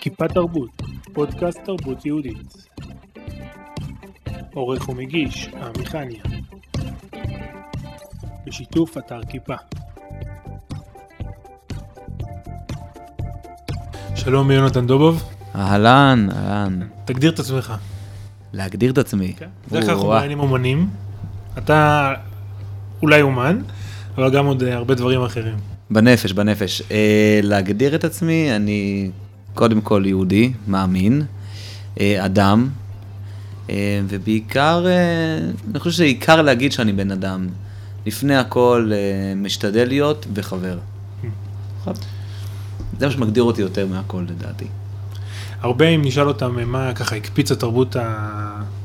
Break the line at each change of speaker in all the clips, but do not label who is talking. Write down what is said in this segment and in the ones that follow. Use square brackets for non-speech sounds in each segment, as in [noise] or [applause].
כיפה תרבות, פודקאסט תרבות יהודית. עורך ומגיש, עמיחניה. בשיתוף אתר כיפה. שלום יונתן דובוב,
אהלן, אהלן.
תגדיר את עצמך.
להגדיר את עצמי.
בדרך כלל אנחנו
או-אה.
מראיינים אומנים. אתה אולי אומן, אבל גם עוד אה, הרבה דברים אחרים.
בנפש, בנפש. אה, להגדיר את עצמי, אני קודם כל יהודי, מאמין, אה, אדם, אה, ובעיקר, אה, אני חושב שעיקר להגיד שאני בן אדם. לפני הכל, משתדל להיות וחבר. זה מה שמגדיר אותי יותר מהכל לדעתי.
הרבה אם נשאל אותם מה ככה הקפיץ התרבות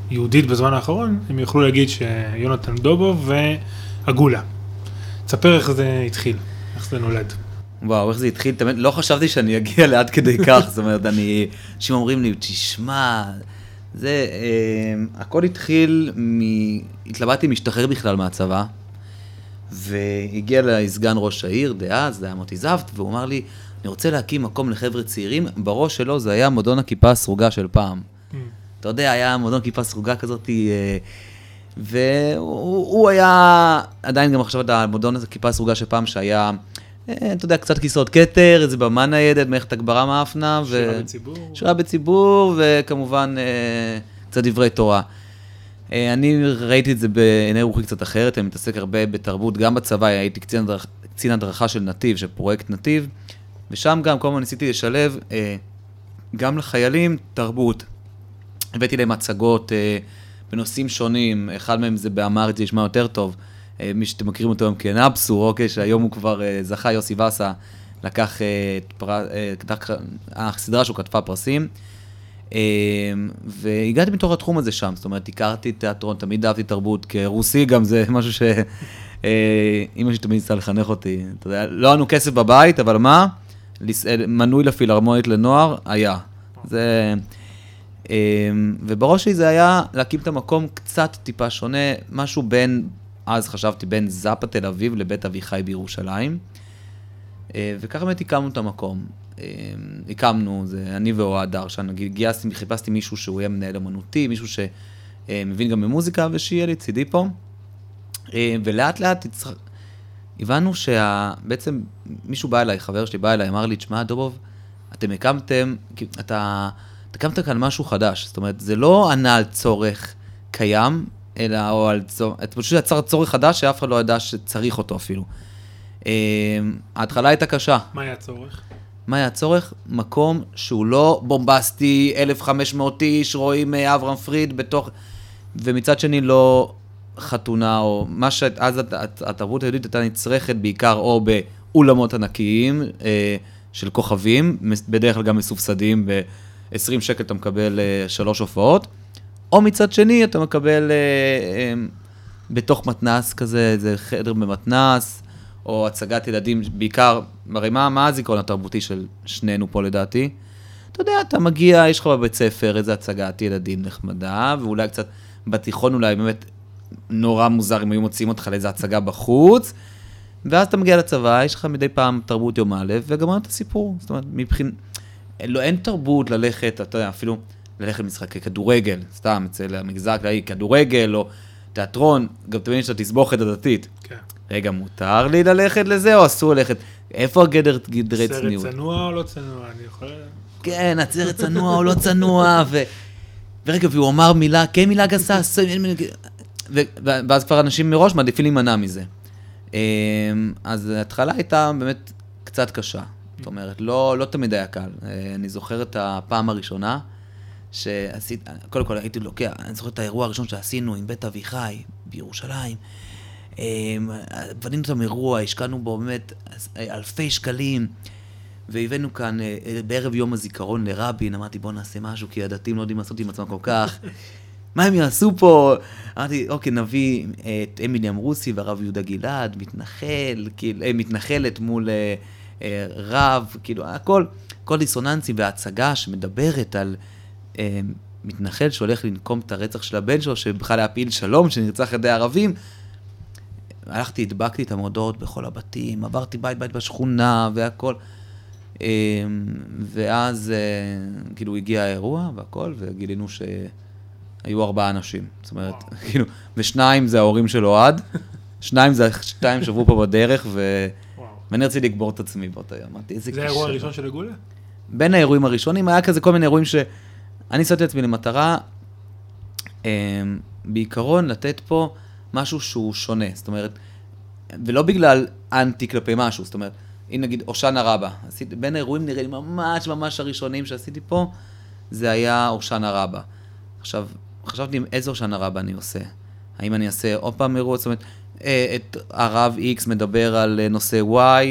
היהודית בזמן האחרון, הם יוכלו להגיד שיונתן דובוב ועגולה. תספר איך זה התחיל, איך זה נולד.
וואו, איך זה התחיל, תמיד, לא חשבתי שאני אגיע לעד כדי כך, זאת אומרת, אני, אנשים אומרים לי, תשמע, זה, אה, הכל התחיל מ... התלבטתי אם להשתחרר בכלל מהצבא, והגיע אליי סגן ראש העיר דאז, זה היה מוטי זפט, והוא אמר לי, אני רוצה להקים מקום לחבר'ה צעירים, בראש שלו זה היה מועדון הכיפה הסרוגה של פעם. אתה יודע, היה מועדון כיפה סרוגה כזאת, אה, והוא הוא היה עדיין גם עכשיו את המועדון הזה, כיפה סרוגה של פעם, שהיה, אתה יודע, קצת כיסאות כתר, איזה במה ניידת, מערכת הגברה מאפנה. ו-
שירה בציבור.
שירה בציבור, וכמובן אה, קצת דברי תורה. אה, אני ראיתי את זה בעיני רוחי קצת אחרת, אני מתעסק הרבה בתרבות, גם בצבא הייתי קצין, הדרכ... קצין הדרכה של נתיב, של פרויקט נתיב, ושם גם כל הזמן ניסיתי לשלב אה, גם לחיילים תרבות. הבאתי להם הצגות אה, בנושאים שונים, אחד מהם זה באמרית, זה נשמע יותר טוב. אה, מי שאתם מכירים אותו היום כנפסו, אוקיי, שהיום הוא כבר אה, זכה, יוסי וסה, לקח אה, את פר... הסדרה שהוא כתבה פרסים. והגעתי מתוך התחום הזה שם, זאת אומרת, הכרתי תיאטרון, תמיד אהבתי תרבות, כרוסי גם זה [laughs] משהו ש... אימא שלי תמיד ניסה לחנך אותי, אתה יודע, לא היה לנו כסף בבית, אבל מה? מנוי לפילהרמונית לנוער, היה. זה... ובראש שלי זה היה להקים את המקום קצת טיפה שונה, משהו בין, אז חשבתי, בין זאפה תל אביב לבית אביחי בירושלים. אה, וככה באמת הקמנו את המקום. אה, הקמנו, זה אני ואוהד דרשן, גייסתי, חיפשתי מישהו שהוא יהיה מנהל אמנותי, מישהו שמבין גם במוזיקה, ושיהיה לצידי פה. אה, ולאט לאט הצ... הבנו שבעצם מישהו בא אליי, חבר שלי בא אליי, אמר לי, תשמע, דובוב, אתם הקמתם, אתה הקמת כאן משהו חדש. זאת אומרת, זה לא ענה על צורך קיים, אלא או על צורך, פשוט יצר צורך חדש שאף אחד לא ידע שצריך אותו אפילו. אה, ההתחלה הייתה קשה.
מה היה הצורך?
מה היה הצורך? מקום שהוא לא בומבסטי, 1,500 איש, רואים אה, אברהם פריד בתוך... ומצד שני לא חתונה, או מה שאז הת- הת- התרבות היהודית הייתה נצרכת בעיקר או באולמות ענקיים אה, של כוכבים, בדרך כלל גם מסובסדים, ב-20 שקל אתה מקבל אה, שלוש הופעות, או מצד שני אתה מקבל אה, אה, בתוך מתנ"ס כזה, איזה חדר במתנ"ס, או הצגת ילדים, בעיקר, הרי מה, מה הזיכרון התרבותי של שנינו פה לדעתי? אתה יודע, אתה מגיע, יש לך בבית ספר איזה הצגת ילדים נחמדה, ואולי קצת בתיכון אולי באמת נורא מוזר אם היו מוציאים אותך לאיזה הצגה בחוץ, ואז אתה מגיע לצבא, יש לך מדי פעם תרבות יום א', וגמרנו את הסיפור. זאת אומרת, מבחין... לא, אין תרבות ללכת, אתה יודע, אפילו ללכת למשחקי כדורגל, סתם, אצל המגזר הכללי, כדורגל או תיאטרון, גם תמיד יש את התסבוכת הדתית.
כן.
רגע, מותר לי ללכת לזה או אסור ללכת? איפה הגדר גדרי
סרט
צניעות?
צנוע או לא צנוע? אני יכול...
כן, הסרט צנוע או לא צנוע, ו... ורגע, והוא אמר מילה, כן מילה גסה. ו... ואז כבר אנשים מראש מעדיפים להימנע מזה. אמ, אז ההתחלה הייתה באמת קצת קשה. זאת אומרת, לא, לא תמיד היה קל. אה, אני זוכר את הפעם הראשונה שעשית, קודם כל הייתי לוקח, אני זוכר את האירוע הראשון שעשינו עם בית אביחי בירושלים. אמ, בנינו אותם אירוע, השקענו בו באמת אלפי שקלים. והבאנו כאן אה, אה, בערב יום הזיכרון לרבין, אמרתי בוא נעשה משהו, כי הדתיים לא יודעים לעשות עם עצמם כל כך. מה הם יעשו פה? אמרתי, אוקיי, נביא אה, את אמיליה רוסי והרב יהודה גלעד, מתנחל, כאילו, מתנחלת מול רב, כאילו, הכל, כל דיסוננסים והצגה שמדברת על מתנחל שהולך לנקום את הרצח של הבן שלו, שבכלל היה פעיל שלום, שנרצח על ידי ערבים. הלכתי, הדבקתי את המודעות בכל הבתים, עברתי בית בית בשכונה והכל. אמ, ואז אה, כאילו הגיע האירוע והכל, וגילינו שהיו ארבעה אנשים. זאת אומרת, [laughs] כאילו, ושניים זה ההורים של אוהד, שניים זה [laughs] שתיים שברו פה בדרך, ו...
וואו.
ואני רציתי לגבור את עצמי באותו יום.
זה האירוע
כישרון."
הראשון של הגולה?
בין האירועים הראשונים היה כזה כל מיני אירועים שאני שמתי לעצמי למטרה, אמ, בעיקרון לתת פה משהו שהוא שונה, זאת אומרת, ולא בגלל אנטי כלפי משהו, זאת אומרת, אם נגיד הושענא רבה, עשיתי, בין האירועים נראה לי ממש ממש הראשונים שעשיתי פה, זה היה הושענא רבה. עכשיו, חשבתי עם איזה הושענא רבה אני עושה. האם אני אעשה עוד פעם אירוע, זאת אומרת, אה, את הרב X מדבר על אה, נושא Y,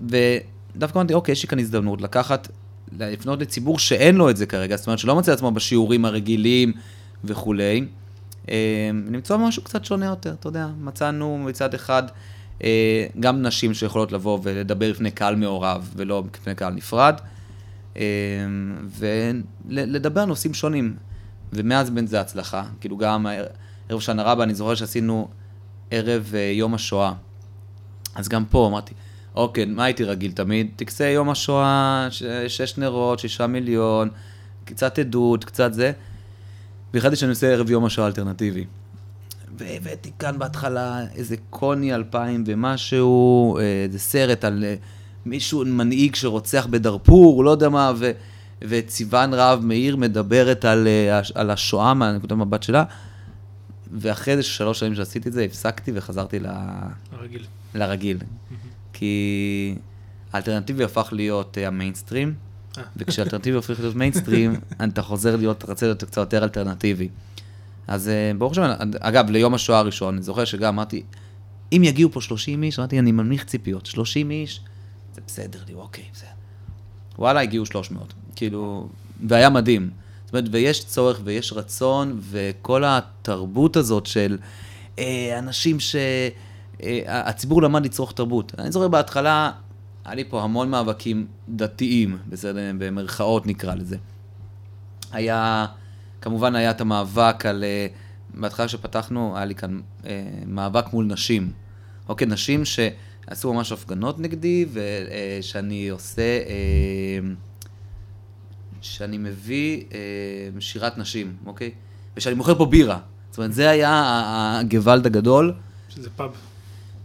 ודווקא אמרתי, אוקיי, יש לי כאן הזדמנות לקחת, לפנות לציבור שאין לו את זה כרגע, זאת אומרת, שלא מוצא עצמו בשיעורים הרגילים וכולי. אה, למצוא משהו קצת שונה יותר, אתה יודע, מצאנו מצד אחד אה, גם נשים שיכולות לבוא ולדבר לפני קהל מעורב ולא לפני קהל נפרד, אה, ולדבר על נושאים שונים. ומאז בין זה הצלחה, כאילו גם ערב שנה רבה, אני זוכר שעשינו ערב יום השואה. אז גם פה אמרתי, אוקיי, מה הייתי רגיל תמיד? טקסי יום השואה, ש- שש נרות, שישה מיליון, קצת עדות, קצת זה. והחלטתי שאני עושה ערב יום השואה אלטרנטיבי. והבאתי כאן בהתחלה איזה קוני אלפיים ומשהו, אה, איזה סרט על אה, מישהו, מנהיג שרוצח בדארפור, לא יודע מה, ו, וציוון רהב מאיר מדברת על, אה, על השואה מהנקודת המבט שלה. ואחרי זה שלוש שנים שעשיתי את זה, הפסקתי וחזרתי ל...
הרגיל.
לרגיל. [laughs] כי האלטרנטיבי הפך להיות אה, המיינסטרים,
אה. [laughs]
וכשהאלטרנטיבי הופך להיות מיינסטרים, [laughs] אתה חוזר להיות, אתה רוצה להיות קצת יותר אלטרנטיבי. אז אה, ברוך השם, אגב, ליום השואה הראשון, אני זוכר שגם אמרתי, אם יגיעו פה 30 איש, אמרתי, אני מנמיך ציפיות, 30 איש, זה בסדר לי, אוקיי, בסדר. וואלה, הגיעו 300, כאילו, והיה מדהים. זאת אומרת, ויש צורך ויש רצון, וכל התרבות הזאת של אה, אנשים ש... אה, הציבור למד לצרוך תרבות. אני זוכר בהתחלה, היה לי פה המון מאבקים דתיים, בסדר, במרכאות נקרא לזה. היה, כמובן היה את המאבק על, אה, בהתחלה שפתחנו, היה לי כאן אה, מאבק מול נשים. אוקיי, נשים שעשו ממש הפגנות נגדי, ושאני עושה, שאני מביא שירת נשים, אוקיי? ושאני מוכר פה בירה. זאת אומרת, זה היה הגוואלד הגדול.
שזה פאב.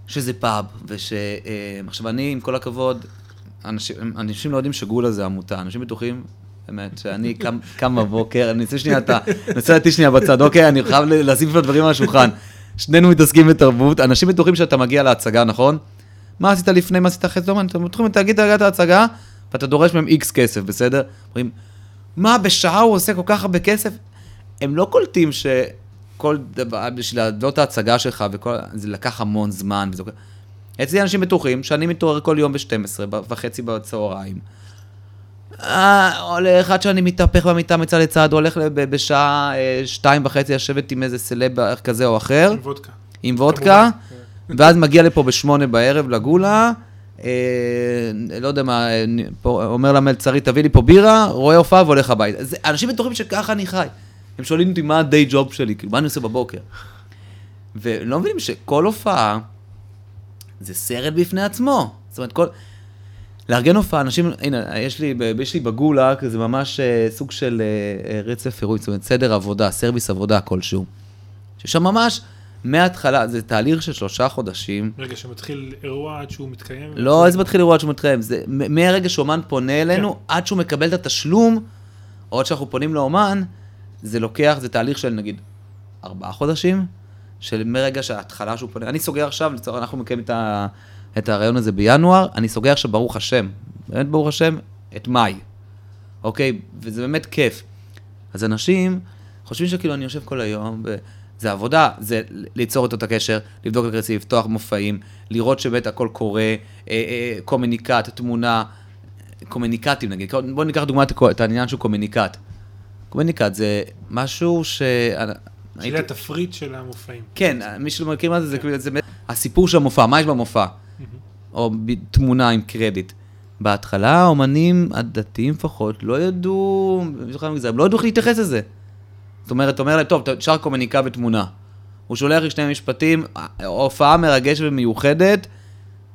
שזה פאב, וש... אה, עכשיו, אני, עם כל הכבוד, אנשים, אנשים לא יודעים שגולה זה עמותה, אנשים בטוחים, באמת, שאני קם, קם בבוקר, אני רוצה שנייה את ה... אני רוצה להטיש שנייה בצד, אוקיי, אני חייב לשים פה דברים על השולחן. שנינו מתעסקים בתרבות, אנשים בטוחים שאתה מגיע להצגה, נכון? מה עשית לפני, מה עשית אחרי זה? אתם בטוחים, תגיד, הגעת להצגה, ואתה דורש מהם איקס כסף, בסדר? אומרים, מה, בשעה הוא עושה כל כך הרבה כסף? הם לא קולטים שכל דבר, בשביל להעלות את ההצגה שלך, וכל, זה לקח המון זמן. וזה... אצלי אנשים בטוחים שאני מתעורר כל יום ב-12 וחצי בצהריים. אה, הולך עד שאני מתהפך במיטה מצד לצד, הולך בשעה אה, שתיים וחצי לשבת עם איזה סלב כזה או אחר,
עם וודקה.
עם וודקה. ואז מגיע לפה בשמונה בערב לגולה, אה, לא יודע מה, אה, פה, אומר למלצרית, תביא לי פה בירה, רואה הופעה והולך הביתה. אנשים בטוחים שככה אני חי. הם שואלים אותי מה הדיי ג'וב שלי, כאילו, מה אני עושה בבוקר? ולא מבינים שכל הופעה זה סרט בפני עצמו. זאת אומרת, כל... לארגן הופעה, אנשים, הנה, יש לי, יש לי בגולה כזה ממש אה, סוג של אה, אה, רצף אירועים, זאת אומרת, סדר עבודה, סרוויס עבודה כלשהו. ששם ממש, מההתחלה, זה תהליך של שלושה חודשים.
רגע שמתחיל אירוע עד שהוא מתקיים.
לא, איזה מתחיל אירוע עד שהוא מתקיים, זה מהרגע שאומן פונה אלינו,
כן.
עד שהוא מקבל את התשלום, או עד שאנחנו פונים לאומן, זה לוקח, זה תהליך של נגיד ארבעה חודשים, של מרגע שההתחלה שהוא פונה, אני סוגר עכשיו, לצורך אנחנו מקיימים את, את הרעיון הזה בינואר, אני סוגר עכשיו ברוך השם, באמת ברוך השם, את מאי, אוקיי? וזה באמת כיף. אז אנשים חושבים שכאילו אני יושב כל היום, וזה עבודה, זה ליצור את הקשר, לבדוק את הכרטיסים, לפתוח מופעים, לראות שבאמת הכל קורה, אה, אה, קומוניקט, תמונה, קומוניקטים נגיד, בואו ניקח דוגמא את העניין של קומוניקט. קומוניקט זה משהו ש...
שזה התפריט של המופעים.
כן, מי שלא מכיר מה זה, זה, זה, זה הסיפור של המופע, מה יש במופע? או תמונה עם קרדיט. בהתחלה האומנים הדתיים לפחות לא ידעו, הם לא ידעו איך להתייחס לזה. זאת אומרת, אתה אומר להם, טוב, תשאר קומוניקה ותמונה. הוא שולח לי שני משפטים, הופעה מרגשת ומיוחדת,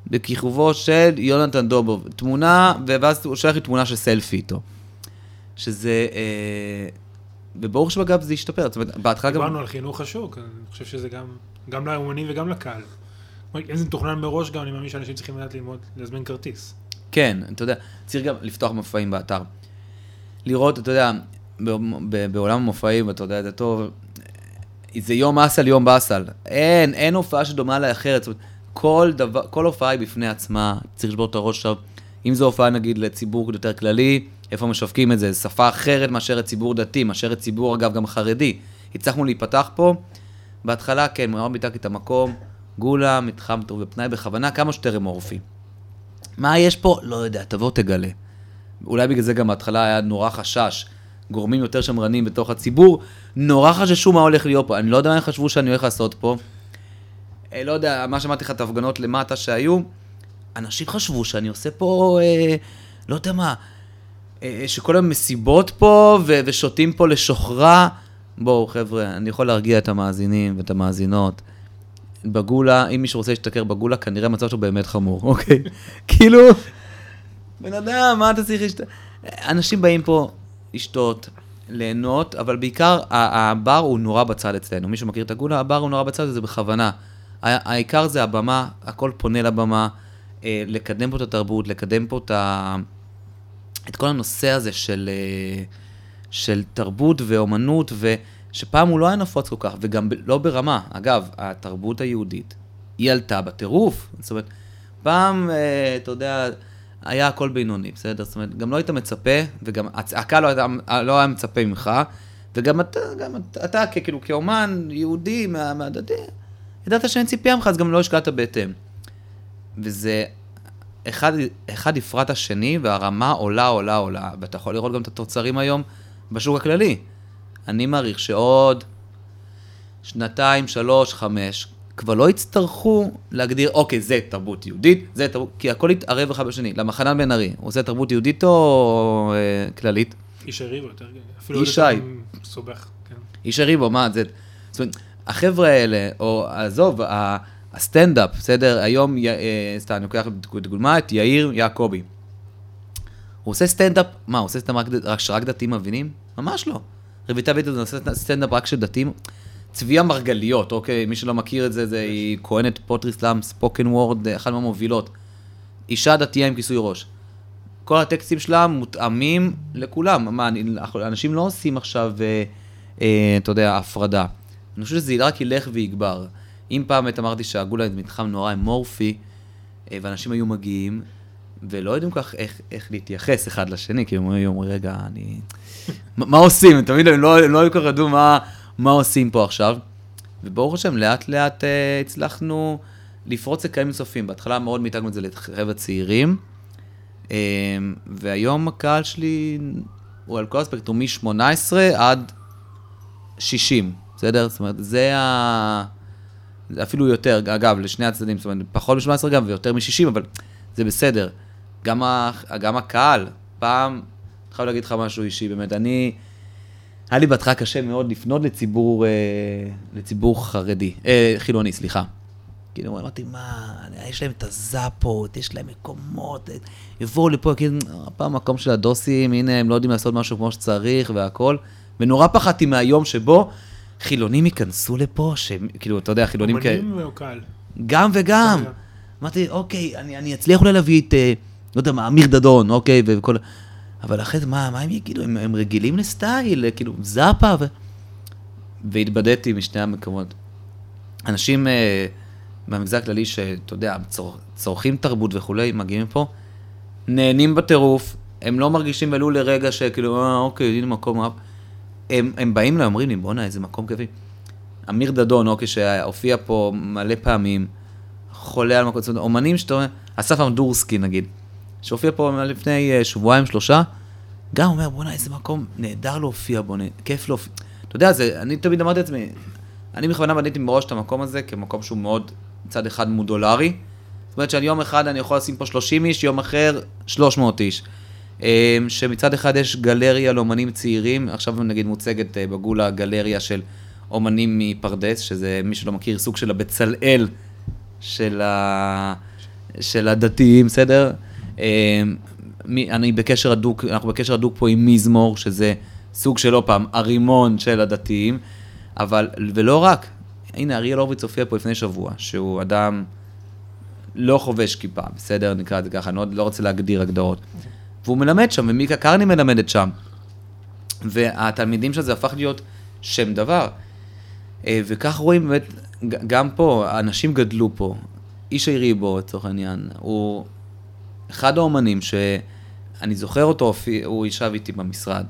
בכיכובו של יונתן דובוב. תמונה, ואז הוא שולח לי תמונה של סלפי איתו. שזה... אה, וברור שבאגב זה השתפר, זאת אומרת, בהתחלה גם...
דיברנו על חינוך השוק, אני חושב שזה גם, גם לאומנים וגם לקהל. אם זה מתוכנן מראש גם, אני מאמין שאנשים צריכים לדעת ללמוד, להזמין כרטיס.
כן, אתה יודע, צריך גם לפתוח מופעים באתר. לראות, אתה יודע, בעולם המופעים, אתה יודע את זה טוב, זה יום אסל, יום באסל. אין, אין הופעה שדומה לה אחרת. זאת אומרת, כל דבר, כל הופעה היא בפני עצמה, צריך לשבור את הראש עכשיו. אם זו הופעה נגיד לציבור יותר כללי, איפה משווקים את זה? שפה אחרת מאשר לציבור דתי, מאשר לציבור אגב גם חרדי. הצלחנו להיפתח פה. בהתחלה, כן, מאוד ביטקתי את המקום, גולה, מתחם טוב ופנאי, בכוונה כמה שיותר אמורפי. מה יש פה? לא יודע, תבוא תגלה. אולי בגלל זה גם בהתחלה היה נורא חשש. גורמים יותר שמרנים בתוך הציבור, נורא חששו מה הולך להיות פה. אני לא יודע מה הם חשבו שאני הולך לעשות פה. אה, לא יודע, מה שמעתי לך את ההפגנות למטה שהיו, אנשים חשבו שאני עושה פה, אה, לא יודע מה, אה, שכל המסיבות פה ו- ושותים פה לשוכרה. בואו חבר'ה, אני יכול להרגיע את המאזינים ואת המאזינות. בגולה, אם מישהו רוצה להשתכר בגולה, כנראה המצב שלו באמת חמור, [laughs] אוקיי? כאילו, בן אדם, מה אתה צריך להשת... אנשים באים פה לשתות, ליהנות, אבל בעיקר הבר הוא נורא בצד אצלנו. מי שמכיר את הגולה, הבר הוא נורא בצד, וזה בכוונה. העיקר זה הבמה, הכל פונה לבמה, אה, לקדם פה את התרבות, לקדם פה את, ה... את כל הנושא הזה של, אה, של תרבות ואומנות, ושפעם הוא לא היה נפוץ כל כך, וגם לא ברמה. אגב, התרבות היהודית, היא עלתה בטירוף. זאת אומרת, פעם, אה, אתה יודע, היה הכל בינוני, בסדר? זאת אומרת, גם לא היית מצפה, וגם הצ- הקהל לא, לא היה מצפה ממך, וגם אתה, גם אתה, כאילו, כאומן יהודי מה- מהדתי, ידעת שאין ציפייה ממך, אז גם לא השקעת בהתאם. וזה, אחד, אחד הפרט השני, והרמה עולה, עולה, עולה, ואתה יכול לראות גם את התוצרים היום בשוק הכללי. אני מעריך שעוד שנתיים, שלוש, חמש, כבר לא יצטרכו להגדיר, אוקיי, זה תרבות יהודית, זה תרבות, כי הכל יתערב אחד בשני. למה חנן בן ארי, הוא עושה תרבות יהודית או אה, כללית?
איש הריבו יותר, אפילו
איש שי.
מסובך, כן.
איש הריבו, מה זה? זאת אומרת, החבר'ה האלה, או עזוב, ה- הסטנדאפ, בסדר? היום, אה, סתם, אני לוקח לדוגמה את יאיר יעקבי. הוא עושה סטנדאפ, מה, הוא עושה סטנדאפ רק, שרק דתיים מבינים? ממש לא. רויטל ביטון עושה סטנדאפ רק של דתיים. צביה מרגליות, אוקיי? מי שלא מכיר את זה, זה היא אומנית poetry slam, spoken word, אחת מהמובילות. אישה דתייה עם כיסוי ראש. כל הטקסטים שלה מותאמים לכולם. מה, אני, אנשים לא עושים עכשיו, אה, אה, אתה יודע, הפרדה. אני חושב שזה רק ילך ויגבר. אם פעם עת אמרתי שהגולה זה מתחם נורא אמורפי, אה, ואנשים היו מגיעים, ולא יודעים כך איך, איך להתייחס אחד לשני, כי הם היו אומרים, רגע, אני... מה, מה עושים? תמיד הם לא, לא היו כל כך ידעו מה, מה עושים פה עכשיו. וברוך השם, לאט לאט אה, הצלחנו לפרוץ לקהלים נוספים. בהתחלה מאוד מיתגנו את זה לחבר'ה צעירים, אה, והיום הקהל שלי הוא על כל הספקטרום מ-18 עד 60, בסדר? זאת אומרת, זה ה... אפילו יותר, אגב, לשני הצדדים, זאת אומרת, פחות מ-18 גם ויותר מ-60, אבל זה בסדר. גם, ה... גם הקהל, פעם, אני חייב להגיד לך משהו אישי, באמת, אני, היה לי בהתחלה קשה מאוד לפנות לציבור, אה, לציבור חרדי, אה, חילוני, סליחה. כאילו, אמרתי, מה, יש להם את הזאפות, יש להם מקומות, יבואו לפה, כאילו, הפעם מקום של הדוסים, הנה, הם לא יודעים לעשות משהו כמו שצריך והכל. ונורא פחדתי מהיום שבו חילונים ייכנסו לפה, שכאילו, אתה יודע, חילונים כאלה...
אומנים או קהל?
גם וגם.
גם וגם.
אמרתי, אוקיי, אני, אני אצליח אולי להביא את, אה, לא יודע מה, אמיר דדון, אוקיי, וכל... אבל אחרי זה, מה, מה הם יגידו? הם, הם רגילים לסטייל, כאילו, זאפה, ו... והתבדיתי משני המקומות. אנשים אה, במגזר הכללי, שאתה יודע, צור, צורכים תרבות וכולי, מגיעים לפה, נהנים בטירוף, הם לא מרגישים ולו לרגע שכאילו, אה, אוקיי, הנה מקום רב. הם, הם באים אליי, אומרים לי, בואנה, איזה מקום כיפי. אמיר דדון, אוקיי, שהופיע פה מלא פעמים, חולה על אומרת, אומנים שאתה אומר, אסף אמדורסקי נגיד, שהופיע פה לפני אה, שבועיים, שלושה, גם אומר, בואנה, איזה מקום נהדר להופיע בו, נה- כיף להופיע. אתה יודע, זה, אני תמיד אמרתי לעצמי, אני בכוונה בניתי מראש את המקום הזה כמקום שהוא מאוד, מצד אחד מודולרי. זאת אומרת שעל יום אחד אני יכול לשים פה 30 איש, יום אחר 300 איש. אה, שמצד אחד יש גלריה לאומנים צעירים, עכשיו נגיד מוצגת אה, בגולה גלריה של אומנים מפרדס, שזה מי שלא מכיר, סוג של הבצלאל של, ה... של הדתיים, בסדר? אה, אני בקשר הדוק, אנחנו בקשר הדוק פה עם מזמור, שזה סוג של, עוד פעם, הרימון של הדתיים, אבל, ולא רק. הנה, אריאל הורוביץ הופיע פה לפני שבוע, שהוא אדם לא חובש כיפה, בסדר? נקרא את זה ככה, אני לא, לא רוצה להגדיר הגדרות. והוא מלמד שם, ומיקה קרני מלמדת שם. והתלמידים של זה הפך להיות שם דבר. אה, וכך רואים באמת, גם פה, אנשים גדלו פה. ישי ריבו, לצורך העניין, הוא אחד האומנים שאני זוכר אותו, הוא ישב איתי במשרד,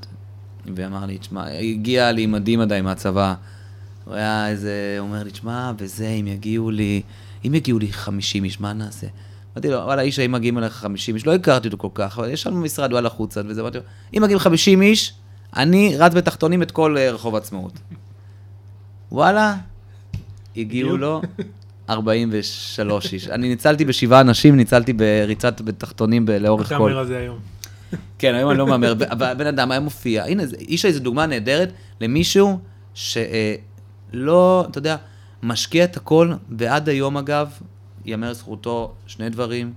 ואמר לי, תשמע, הגיע לי מדים עדיין מהצבא. הוא היה איזה, הוא אומר לי, תשמע, וזה, אם יגיעו לי, אם יגיעו לי 50 איש, מה נעשה? אמרתי לו, וואלה, איש, אם מגיעים אליך 50 איש, לא הכרתי אותו כל כך, אבל יש לנו במשרד, הוא על החוצה, וזה, אמרתי לו, אם מגיעים 50 איש, אני רץ בתחתונים את כל אה, רחוב עצמאות. וואלה, הגיעו? לו 43 איש. אני ניצלתי בשבעה אנשים, ניצלתי בריצת בתחתונים לאורך
אתה
כל.
אומר על זה היום. [laughs]
כן, היום אני לא מהמר, אבל הבן אדם היה מופיע. הנה, איש איזו דוגמה נהדרת למישהו שלא, אתה יודע, משקיע את הכל, ועד היום אגב, ייאמר לזכותו שני דברים.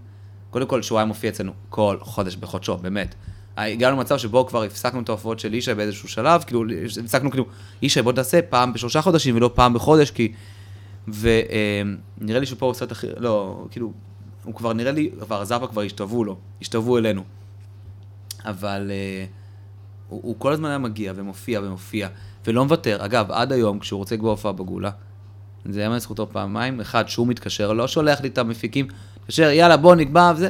קודם כל, שהוא היה מופיע אצלנו כל חודש בחודשו, באמת. הגענו למצב שבו כבר הפסקנו את ההופעות של ישי באיזשהו שלב, כאילו, הפסקנו כאילו, ישי בוא תעשה פעם בשלושה חודשים ולא פעם בחודש, כי... ונראה לי שפה הוא קצת אחר, לא, כאילו, הוא כבר נראה לי, כבר זאפה כבר השתוו לו, השתוו אלינו. אבל uh, הוא, הוא כל הזמן היה מגיע ומופיע ומופיע, ולא מוותר. אגב, עד היום, כשהוא רוצה לקבוע הופעה בגולה, זה היה לזכותו פעמיים, אחד, שהוא מתקשר, לא שולח לי את המפיקים, מתקשר, יאללה, בוא נקבע וזה.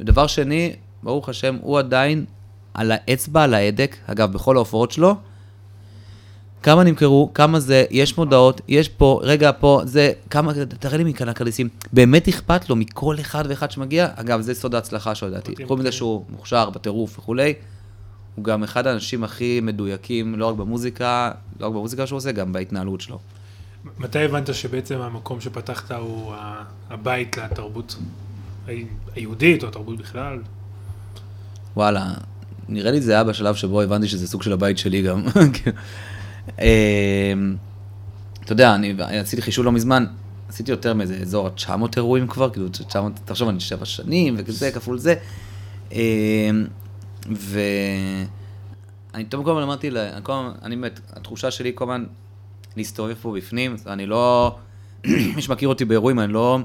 ודבר שני, ברוך השם, הוא עדיין על האצבע, על ההדק, אגב, בכל ההופעות שלו, כמה נמכרו, כמה זה, יש מודעות, יש פה, רגע פה, זה, כמה, תראה לי מכאן הכרטיסים. באמת אכפת לו מכל אחד ואחד שמגיע, אגב, זה סוד ההצלחה שלו, לדעתי. חוץ מזה
מדהים.
שהוא מוכשר בטירוף וכולי, הוא גם אחד האנשים הכי מדויקים, לא רק במוזיקה, לא רק במוזיקה שהוא עושה, גם בהתנהלות שלו.
מתי הבנת שבעצם המקום שפתחת הוא הבית לתרבות היהודית או התרבות בכלל?
וואלה, נראה לי זה היה בשלב שבו הבנתי שזה סוג של הבית שלי גם. [laughs] אמ, אתה יודע, אני עשיתי חישוב לא מזמן, עשיתי יותר מאיזה אזור ה-900 אירועים כבר, כאילו 900, תחשוב, אני שבע שנים וכזה, כפול זה. אמ, ואני תמיד כל הזמן אמרתי, אני באמת, התחושה שלי כל הזמן להסתובב פה בפנים, אני לא, [clears throat] מי שמכיר אותי באירועים, אני לא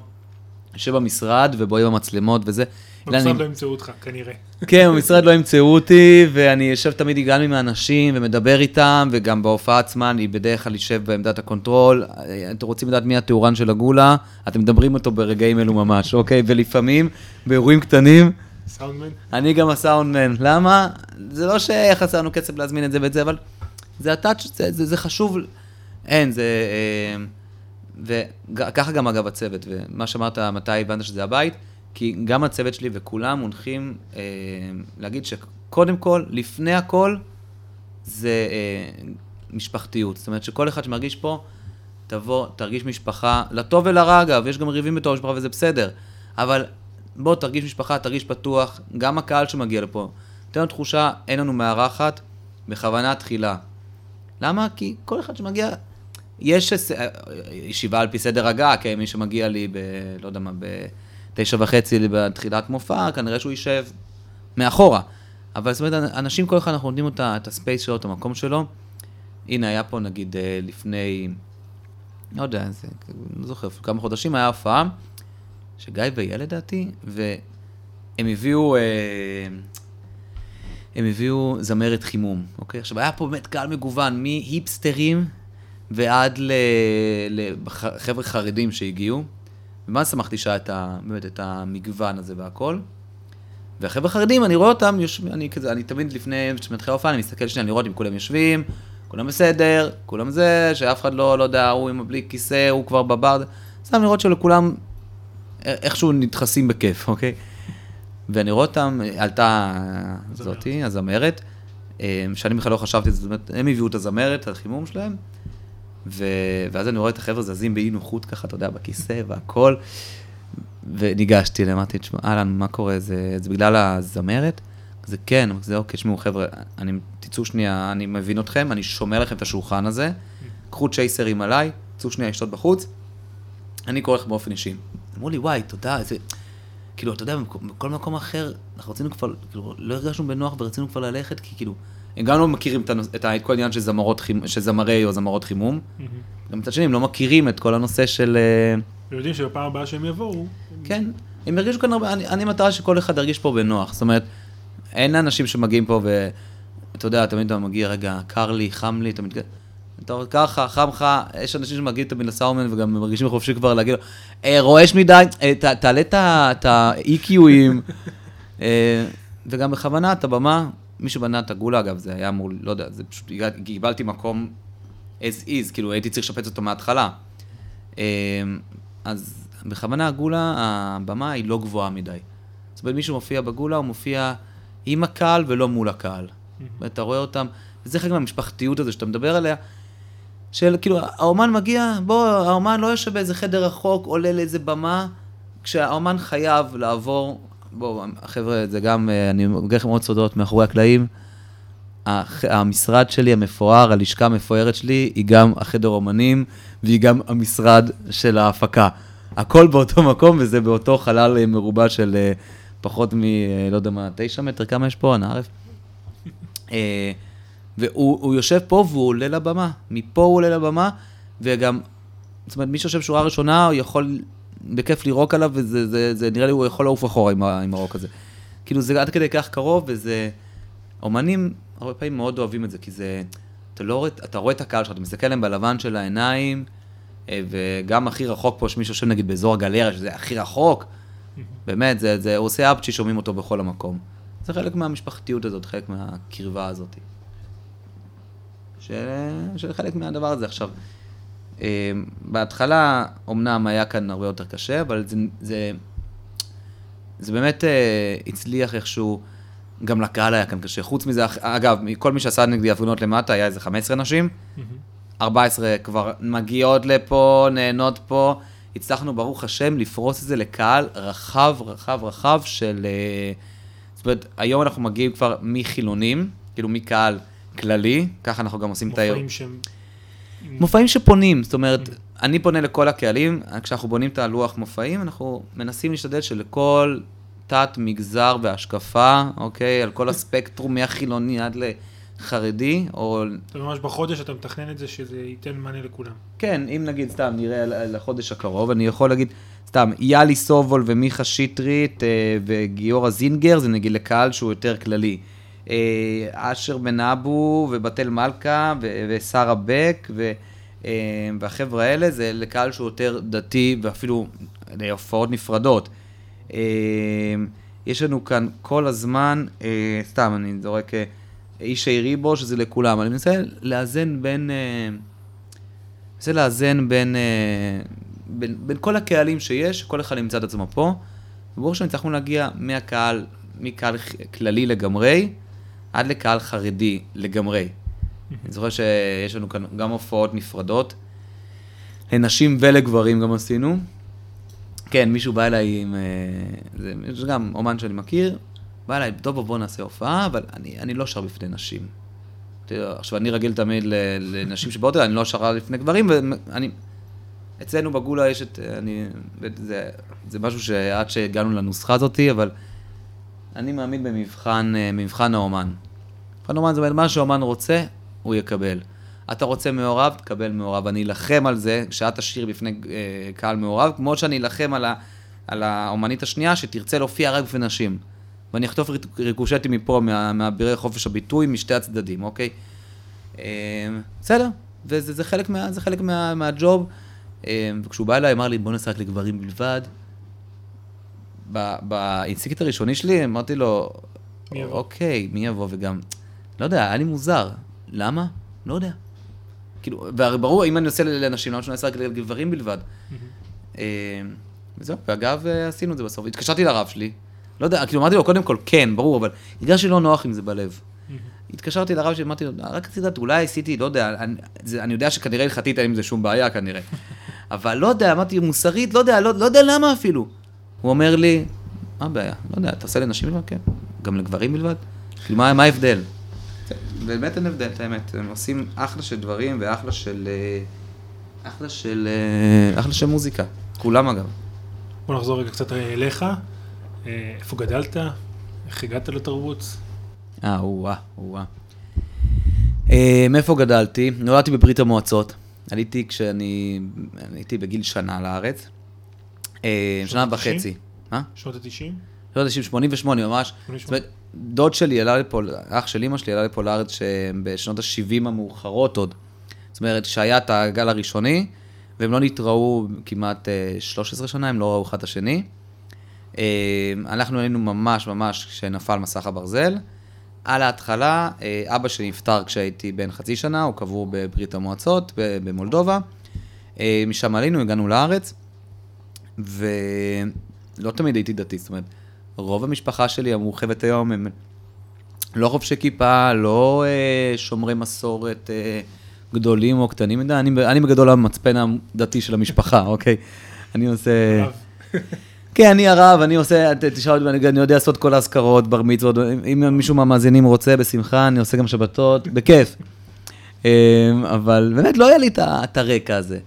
יושב במשרד ורואה במצלמות וזה.
במשרד
אני-
לא ימצאו אותך, כנראה.
כן, במשרד לא ימצאו אותי, ואני יושב תמיד גם עם האנשים ומדבר איתם, וגם בהופעה עצמה אני בדרך כלל יושב בעמדת ה control. אתם רוצים לדעת מי התאורן של הגולה? אתם מדברים איתו ברגעים אלו ממש, אוקיי? ולפעמים, באירועים קטנים,
סאונדמן?
אני גם הסאונדמן. למה? זה לא שחסר לנו כסף להזמין את זה ואת זה, אבל זה הטאץ', זה, זה, זה חשוב. אין, זה... אה, וככה גם אגב הצוות, ומה שאמרת, מתי הבנת שזה הבית, כי גם הצוות שלי וכולם מונחים אה, להגיד שקודם כל, לפני הכל, זה אה, משפחתיות. זאת אומרת שכל אחד שמרגיש פה, תבוא, תרגיש משפחה, לטוב ולרע אגב, יש גם ריבים בתור משפחה וזה בסדר, אבל בוא תרגיש משפחה, תרגיש פתוח, גם הקהל שמגיע לפה. תן לו תחושה, אין לנו מארחת, בכוונה תחילה. למה? כי כל אחד שמגיע, יש אה, ישיבה על פי סדר הגעה, כן, מי שמגיע לי ב... לא יודע מה, בתשע וחצי בתחילת מופע, כנראה שהוא יישב מאחורה. אבל זאת אומרת, אנשים, כל אחד אנחנו נותנים את הספייס שלו, את המקום שלו. הנה, היה פה נגיד אה, לפני, לא יודע, זה, לא זוכר, כמה חודשים היה הופעה, שגיא ואייל לדעתי, והם הביאו, אה, הם הביאו זמרת חימום, אוקיי? עכשיו, היה פה באמת קהל מגוון, מהיפסטרים ועד לחבר'ה חרדים שהגיעו. ומה שמחתי שהיה את ה, באמת את המגוון הזה והכל. והחבר'ה החרדים, אני רואה אותם, יושבים, אני כזה, אני תמיד לפני שמתחילה ההופעה, אני מסתכל שנייה לראות אם כולם יושבים, כולם בסדר, כולם זה, שאף אחד לא, לא יודע, הוא עם בלי כיסא, הוא כבר בבר, סתם לראות שלכולם איכשהו נדחסים בכיף, אוקיי? ואני רואה אותם, עלתה זאתי, הזמרת, אה, שאני בכלל לא חשבתי, זאת אומרת, הם הביאו את הזמרת, את החימום שלהם, ו... ואז אני רואה את החבר'ה זזים באי נוחות ככה, אתה יודע, בכיסא והכל, וניגשתי אליהם, אמרתי, תשמע, אהלן, מה קורה, זה, זה בגלל הזמרת? זה כן, זה אוקיי, תשמעו, חבר'ה, אני, תצאו שנייה, אני מבין אתכם, אני שומר לכם את השולחן הזה, קחו צ'ייסרים עליי, צאו שנייה לשתות בחוץ, אני קורא לכם באופן אישי. אמרו לי, וואי, תודה, איזה... כאילו, אתה יודע, בכל מקום אחר, אנחנו רצינו כבר, כאילו, לא הרגשנו בנוח ורצינו כבר ללכת, כי כאילו, הם גם לא מכירים את, את, את כל העניין של, זמרות, חימ- של זמרי או זמרות חימום,
מהמם.
גם מצד שני, הם לא מכירים את כל הנושא של... אה,
ויודעים שבפעם הבאה שהם יבואו,
כן, הם הרגישו כאן הרבה, אני, אני מטרה שכל אחד ירגיש פה בנוח, זאת אומרת, אין אנשים שמגיעים פה ואתה יודע, תמיד אתה מגיע, רגע, קר לי, חם לי, אתה מתגע... אתה אומר, ככה, חם לך, יש אנשים שמגיעים תמיד לסאומן וגם מרגישים חופשי כבר להגיד לו, אה, רועש מדי, אה, ת, תעלה את את ה-EQים, [laughs] אה, וגם בכוונה, את הבמה, מי שבנה את הגולה, אגב, זה היה אמור, לא יודע, זה פשוט, קיבלתי מקום as is, כאילו הייתי צריך לשפץ אותו מההתחלה. אה, אז בכוונה הגולה, הבמה היא לא גבוהה מדי. זאת אומרת, מי שמופיע בגולה, הוא מופיע עם הקהל ולא מול הקהל. ואתה רואה אותם, וזה חלק מהמשפחתיות הזו שאתה מדבר עליה, של כאילו, האומן מגיע, בוא, האומן לא יושב באיזה חדר רחוק, עולה לאיזה במה, כשהאומן חייב לעבור, בואו, חבר'ה, זה גם, אה, אני אגיד לכם עוד סודות מאחורי הקלעים. המשרד שלי המפואר, הלשכה המפוארת שלי, היא גם החדר אומנים, והיא גם המשרד של ההפקה. הכל באותו מקום, וזה באותו חלל אה, מרובע של אה, פחות מ... לא יודע מה, תשע מטר, כמה יש פה? אנא ערף. [laughs] והוא הוא יושב פה והוא עולה לבמה. מפה הוא עולה לבמה, וגם, זאת אומרת, מי שיושב שורה ראשונה, הוא יכול בכיף לירוק עליו, וזה זה, זה, נראה לי הוא יכול לעוף אחורה עם, עם הרוק הזה. כאילו, זה עד כדי כך קרוב, וזה... אומנים הרבה פעמים מאוד אוהבים את זה, כי זה... אתה לא רואה, אתה רואה את הקהל שלך, אתה מסתכל עליהם בלבן של העיניים, אה, וגם הכי רחוק פה, שמישהו יושב נגיד באזור הגלריה, שזה הכי רחוק, באמת, זה, זה, הוא עושה אפצ'י, שומעים אותו בכל המקום. זה חלק מהמשפחתיות הזאת, חלק מהקרבה הזאת. של, של חלק מהדבר הזה. עכשיו, בהתחלה, אמנם היה כאן הרבה יותר קשה, אבל זה, זה, זה באמת אה, הצליח איכשהו, גם לקהל היה כאן קשה. חוץ מזה, אגב, כל מי שעשה נגדי הפגנות למטה, היה איזה 15 נשים,
מהמם.
14 כבר מגיעות לפה, נהנות פה. הצלחנו, ברוך השם, לפרוס את זה לקהל רחב, רחב, רחב של... אה, זאת אומרת, היום אנחנו מגיעים כבר מחילונים, כאילו מקהל כללי, ככה אנחנו גם עושים את ה...
מופעים שהם...
מופעים שפונים, זאת אומרת, אני פונה לכל הקהלים, כשאנחנו בונים את הלוח מופעים, אנחנו מנסים להשתדל שלכל תת מגזר והשקפה, אוקיי, על כל הספקטרום מהחילוני עד לחרדי, או
אתה ממש בחודש אתה מתכנן את זה שזה ייתן מענה לכולם.
כן, אם נגיד סתם נראה ל- לחודש הקרוב, אני יכול להגיד, סתם, יאלי סובול ומיכה שטרית אה, וגיורא זינגר, זה נגיד לקהל שהוא יותר כללי. אה, אשר בן אבו ובתל מלכה ושרה בק אה, והחבר'ה האלה, זה לקהל שהוא יותר דתי ואפילו להופעות נפרדות. אה, יש לנו כאן כל הזמן, סתם, אני זורק איש העיריבו, שזה לכולם. אני מנסה לאזן בין... מנסה לאזן בין, בין, בין כל הקהלים שיש, כל אחד ימצא את עצמו פה. וברור שהצלחנו להגיע מהקהל, מקהל כללי לגמרי, עד לקהל חרדי לגמרי. אני זוכר שיש לנו כאן גם הופעות נפרדות, לנשים ולגברים גם עשינו. כן, מישהו בא אליי עם... אה, זה, זה גם אומן שאני מכיר, בא אליי, טוב, בוא נעשה הופעה, אבל אני, אני לא שר בפני נשים. עכשיו, אני רגיל תמיד לנשים שבאות אליי, אני לא שרה לפני גברים, ואני... אצלנו בגולה יש את... אני... זה, זה משהו שעד שהגענו לנוסחה הזאתי, אבל אני מאמין במבחן, אה, במבחן האומן. מבחן האומן זה אומר, מה שהאומן רוצה, הוא יקבל. אתה רוצה מעורב, תקבל מעורב. אני אלחם על זה, כשאת תשירי בפני אה, קהל מעורב, כמו שאני אלחם על, על האומנית השנייה, שתרצה להופיע רק בפני נשים. ואני אחטוף ריק- ריקושטים מפה, מה- מאבירי חופש הביטוי, משתי הצדדים, אוקיי? אה, בסדר, וזה זה חלק, מה, זה חלק מה, מה job. אה, וכשהוא בא אליי, אמר לי, בוא נעשה רק לגברים בלבד. ב- באינסטינקט הראשוני שלי, אמרתי לו,
מי יבוא?
אוקיי, מי יבוא וגם, לא יודע, היה לי מוזר. למה? לא יודע. כאילו, והרי ברור, אם אני עושה לנשים, למה שאני עושה רק לגברים בלבד? אה, וזהו, ואגב, אה, עשינו את זה בסוף. התקשרתי לרב שלי, לא יודע, כאילו אמרתי לו, קודם כל, כן, ברור, אבל הרגשתי לא נוח עם זה בלב. התקשרתי לרב שלי, אמרתי לו, רק רציתי לדעת, אולי עשיתי, לא יודע, אני, זה, אני יודע שכנראה הלכתית אין עם זה שום בעיה כנראה. [laughs] אבל לא יודע, אמרתי, מוסרית, לא יודע, לא, לא יודע למה אפילו. הוא אומר לי, מה הבעיה? לא יודע, אתה עושה לנשים בלבד? כן. גם לגברים בלבד? כאילו, מה, מה ההבדל? באמת אין הבדל, את האמת. הם עושים אחלה של דברים ואחלה של... אה, אחלה של... אה, אחלה של מוזיקה. כולם אגב.
בוא נחזור רגע קצת אליך. אה, איפה גדלת? איך הגעת לתרבות?
אה, או-אה, או-אה. אה, מאיפה גדלתי? נולדתי בברית המועצות. עליתי כשאני הייתי בגיל שנה לארץ. אה, שנה
שנות?
וחצי. מה?
שנות ה-90?
לא יודע, 88 ממש. זאת אומרת, דוד שלי עלה לפה, אח של אמא שלי עלה לפה לארץ בשנות ה-70 המאוחרות עוד. זאת אומרת, שהיה את הגל הראשוני, והם לא נתראו כמעט אה, 13 שנה, הם לא ראו אחד את השני. אה, אנחנו היינו ממש ממש כשנפל מסך הברזל. על ההתחלה, אה, אבא שלי נפטר כשהייתי בן חצי שנה, הוא קבור בברית המועצות, במולדובה. אה, משם עלינו, הגענו לארץ, ולא תמיד הייתי דתי, זאת אומרת, רוב המשפחה שלי המורחבת היום הם לא חובשי כיפה, לא אה, שומרי מסורת אה, גדולים או קטנים מדי, אני, אני בגדול המצפן הדתי של המשפחה, [laughs] אוקיי? אני עושה... [laughs] כן, אני הרב, אני עושה, תשאל אותי, אני, יודע לעשות כל האזכרות, בר מצוות, אם, מישהו מהמאזינים רוצה, בשמחה, אני עושה גם שבתות, [laughs] בכיף. אמ, אבל באמת לא היה לי את הרקע הזה.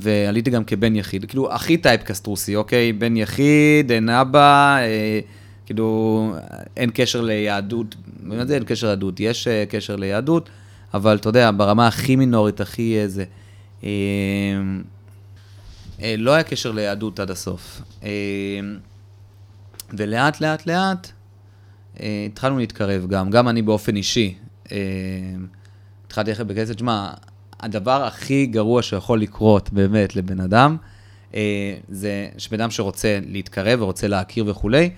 ועליתי גם כבן יחיד, כאילו הכי טייפקאסט רוסי, אוקיי? בן יחיד, אין אבא, אה, כאילו אין קשר ליהדות, זה אין קשר ליהדות? יש אה, קשר ליהדות, אבל אתה יודע, ברמה הכי מינורית, הכי איזה... אה, אה, לא היה קשר ליהדות עד הסוף. אה, ולאט, לאט, לאט אה, התחלנו להתקרב גם, גם אני באופן אישי. אה, התחלתי ללכת בכסף, שמע, הדבר הכי גרוע שיכול לקרות באמת לבן אדם, אה, זה שבן אדם שרוצה להתקרב ורוצה להכיר וכולי,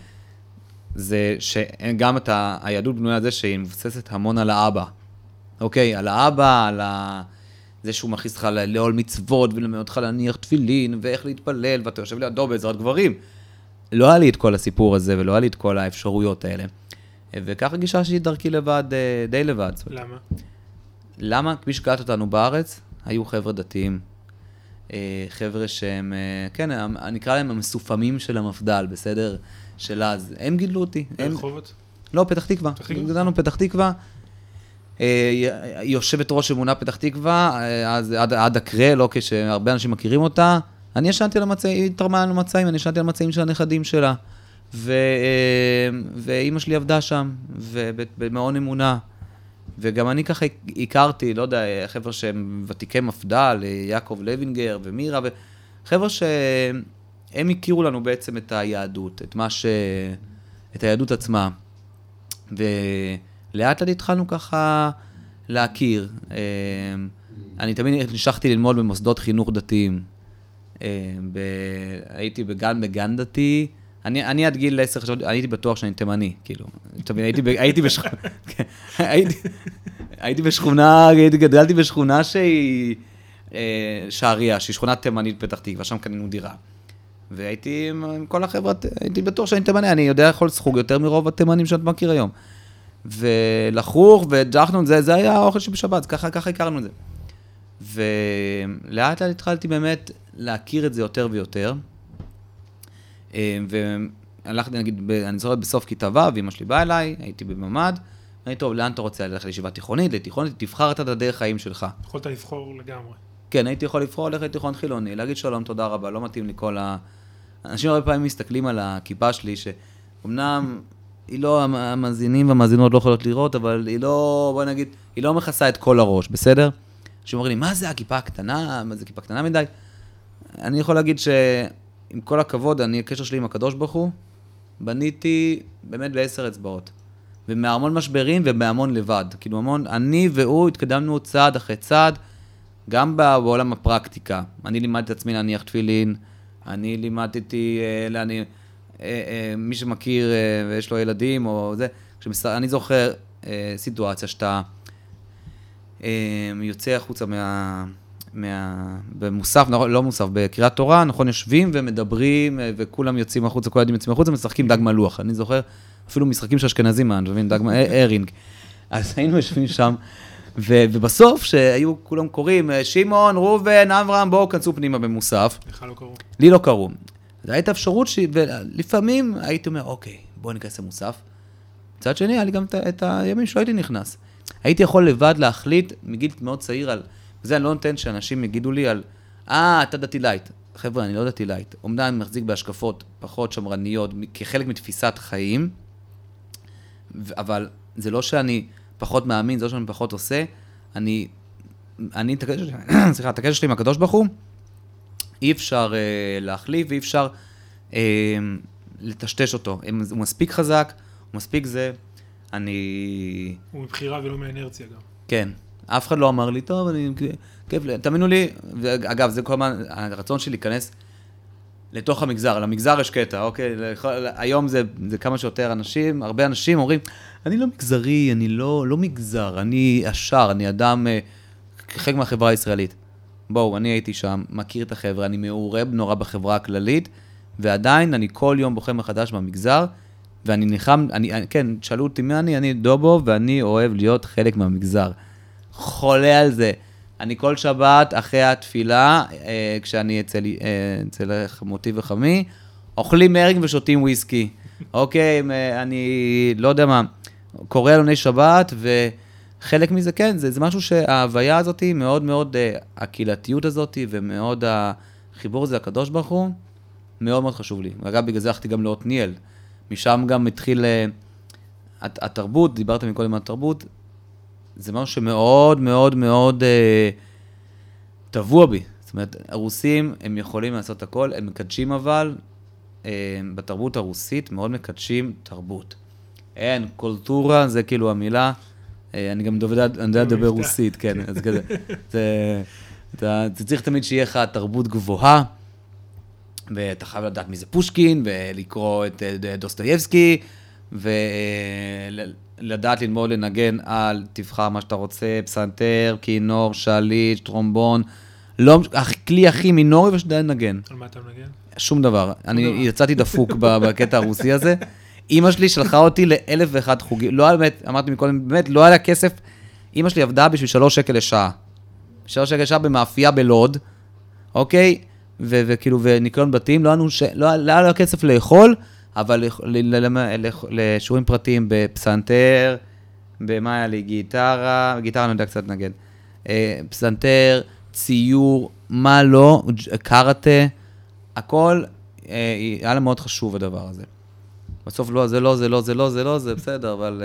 זה שגם את ה- היהדות בנויה על זה שהיא מבוססת המון על האבא. אוקיי, על האבא, על ה... זה שהוא מכניס אותך לעול מצוות ולמד אותך להניח תפילין ואיך להתפלל, ואתה יושב לידו בעזרת גברים. לא היה לי את כל הסיפור הזה ולא היה לי את כל האפשרויות האלה. וככה גיששתי את דרכי לבד, אה, די לבד.
למה?
למה? מי שקלט אותנו בארץ, היו חבר'ה דתיים. אה, חבר'ה שהם, אה, כן, אני אקרא להם המסופמים של המפד"ל, בסדר? של אז. הם גידלו אותי. הם,
ברחובות?
לא, פתח תקווה.
פתח תקווה?
גדלנו פתח תקווה. אה, יושבת ראש אמונה פתח תקווה, אז עד, עד הקרה, לא כשהרבה אנשים מכירים אותה. אני ישנתי על המצעים, היא תרמה לנו מצעים, אני ישנתי על מצעים של הנכדים שלה. ו, ואימא שלי עבדה שם, ובמעון אמונה. וגם אני ככה הכרתי, לא יודע, חבר'ה שהם ותיקי מפד"ל, יעקב לוינגר ומירה, חבר'ה שהם הכירו לנו בעצם את היהדות, את מה ש... את היהדות עצמה. ולאט לאט התחלנו ככה להכיר. אה, אני תמיד המשכתי ללמוד במוסדות חינוך דתיים. אה, ב... הייתי בגן, בגן דתי. אני, אני עד גיל 10 חשבתי, הייתי בטוח שאני תימני, כאילו. אתה מבין, הייתי, הייתי, בשכ... כן, הייתי, הייתי בשכונה, הייתי, גדלתי בשכונה שהיא אה, שעריה, שהיא שכונה תימנית פתח תקווה, שם קנינו דירה. והייתי עם עם כל החבר'ה, הייתי בטוח שאני תימני, אני יודע לאכול סחוג יותר מרוב התימנים שאת מכיר היום. ולחוך וג'חנון, זה, זה היה האוכל שבשבת, ככה, ככה הכרנו את זה. ולאט לאט התחלתי באמת להכיר את זה יותר ויותר. אה, והלכתי, נגיד, ב- אני זוכר בסוף כיתה ו', אמא שלי באה אליי, הייתי בממ"ד, אמרתי, טוב, לאן אתה רוצה ללכת לישיבה תיכונית, לתיכונית, תבחר את הדרך חיים שלך.
יכולת לבחור לגמרי.
כן, הייתי יכול לבחור ללכת לתיכון חילוני, להגיד שלום, תודה רבה, לא מתאים לי כל ה... אנשים הרבה פעמים מסתכלים על הכיפה שלי, שאומנם היא לא, המ- המאזינים והמאזינות לא יכולות לראות, אבל היא לא, בוא נגיד, היא לא מכסה את כל הראש, בסדר? אנשים אומרים לי, מה זה הכיפה הקטנה? מה זה כיפה קטנה מדי? אני יכול להגיד שעם כל הכבוד, אני, הקשר שלי עם הקדוש ברוך הוא, בניתי באמת בעשר אצבעות. ומהמון משברים ומהמון לבד. כאילו המון, אני והוא התקדמנו צעד אחרי צעד, גם בעולם הפרקטיקה. אני לימדתי את עצמי להניח תפילין, אני לימדתי, אה, להני, אה, אה, מי שמכיר אה, ויש לו ילדים או זה, כשמס... אני זוכר אה, סיטואציה שאתה אה, יוצא החוצה מה... מה... במוסף, נכון, לא מוסף, בקריאת תורה, נכון, יושבים ומדברים, אה, וכולם יוצאים החוצה, כל הילדים יוצאים החוצה, משחקים דג מלוח. אני זוכר אפילו משחקים של אשכנזים, אתה מבין, דג, מ- אה, ארינג. אז היינו יושבים שם, ו- ובסוף, שהיו כולם קוראים, אה, שמעון, ראובן, אברהם, בואו, כנסו פנימה במוסף.
לך לא קראו.
לי לא קראו. הייתה אפשרות ש... ולפעמים הייתי אומר, אוקיי, בוא ניכנס למוסף. מצד שני, היה לי גם את, את הימים שלא הייתי נכנס. הייתי יכול לבד להחליט מגיל מאוד צעיר על... זה אני לא נותן שאנשים יגידו לי על, אה, אתה דתי לייט. חבר'ה, אני לא דתי לייט. אומנם אני מחזיק בהשקפות פחות שמרניות כחלק מתפיסת חיים, אבל זה לא שאני פחות מאמין, זה לא שאני פחות עושה. אני, אני, את הקשר שלי, [coughs] סליחה, את הקשר שלי עם הקדוש ברוך הוא, אי אפשר uh, להחליף ואי אפשר uh, לטשטש אותו. הוא מספיק חזק, הוא מספיק זה. אני...
הוא מבחירה ולא מאנרציה גם.
כן. אף אחד לא אמר לי, טוב, אני... כיף תאמינו לי, ואגב, זה כל הזמן, הרצון שלי להיכנס לתוך המגזר, למגזר יש קטע, אוקיי? היום זה, זה כמה שיותר אנשים, הרבה אנשים אומרים, אני לא מגזרי, אני לא, לא מגזר, אני ישר, אני אדם, אה, חלק מהחברה הישראלית. בואו, אני הייתי שם, מכיר את החברה, אני מעורב נורא בחברה הכללית, ועדיין אני כל יום בוחר מחדש במגזר, ואני נלחם, אני, כן, שאלו אותי מי אני, אני דובו, ואני אוהב להיות חלק מהמגזר. חולה על זה. אני כל שבת אחרי התפילה, אה, כשאני אצל, אה, אצל חמותי וחמי, אוכלים מרינג ושותים וויסקי. אוקיי, אה, אני לא יודע מה, קורא אלוני שבת, וחלק מזה, כן, זה, זה משהו שההוויה הזאת, מאוד מאוד, אה, הקהילתיות הזאת, ומאוד החיבור הזה לקדוש ברוך הוא, מאוד מאוד חשוב לי. אגב, בגלל זה הלכתי גם לעתניאל. משם גם התחיל אה, התרבות, דיברת מקודם על התרבות, זה משהו שמאוד מאוד מאוד אה, טבוע בי. זאת אומרת, הרוסים, הם יכולים לעשות הכל, הם מקדשים אבל, אה, בתרבות הרוסית מאוד מקדשים תרבות. אין, קולטורה זה כאילו המילה, אה, אני גם יודע לדבר רוסית, כן, אז כזה. זה, אתה, אתה צריך תמיד שיהיה לך תרבות גבוהה, ואתה חייב לדעת מי זה פושקין, ולקרוא את אה, דוסטויבסקי, ו... לדעת ללמוד לנגן על, תבחר מה שאתה רוצה, פסנתר, כינור, שליט, טרומבון. לא, הכלי הכי מינורי ושאתה לנגן.
על מה אתה מנגן?
שום דבר. אני יצאתי דפוק בקטע הרוסי הזה. אימא שלי שלחה אותי לאלף ואחד חוגים. לא באמת, אמרתי מקודם, באמת, לא היה לה כסף. אימא שלי עבדה בשביל שלוש שקל לשעה. שלוש שקל לשעה במאפייה בלוד, אוקיי? וכאילו, וניקיון בתים, לא היה לא, לא היה לה כסף לאכול. אבל לשיעורים פרטיים בפסנתר, במה היה לי? גיטרה, גיטרה אני יודע קצת לנגן. אה, פסנתר, ציור, מה לא, קארטה, הכל, אה, היה לה מאוד חשוב הדבר הזה. בסוף לא, זה לא, זה לא, זה לא, זה לא, זה בסדר, אבל...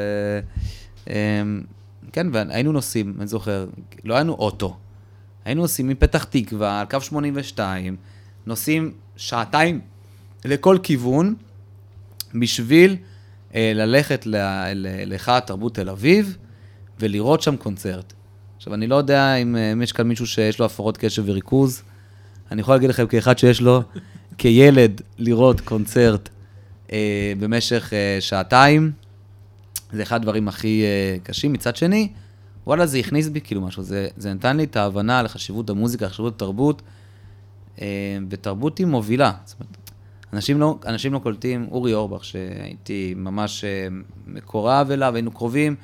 אה, כן, והיינו נוסעים, אני זוכר, לא היינו אוטו. היינו נוסעים מפתח תקווה על קו 82, נוסעים שעתיים לכל כיוון, בשביל אה, ללכת להיכל התרבות תל אביב ולראות שם קונצרט. עכשיו, אני לא יודע אם, אה, יש כאן מישהו שיש לו הפרעות קשב וריכוז. אני יכול להגיד לכם כאחד שיש לו, [laughs] כילד, לראות קונצרט אה, במשך אה, שעתיים, זה אחד הדברים הכי אה, קשים. מצד שני, וואלה, זה הכניס בי כאילו משהו, זה, זה נתן לי את ההבנה לחשיבות המוזיקה, לחשיבות התרבות, אה, ותרבות היא מובילה. זאת אומרת, אנשים לא, אנשים לא קולטים, אורי אורבך, שהייתי ממש אה, מקורב אליו, היינו קרובים,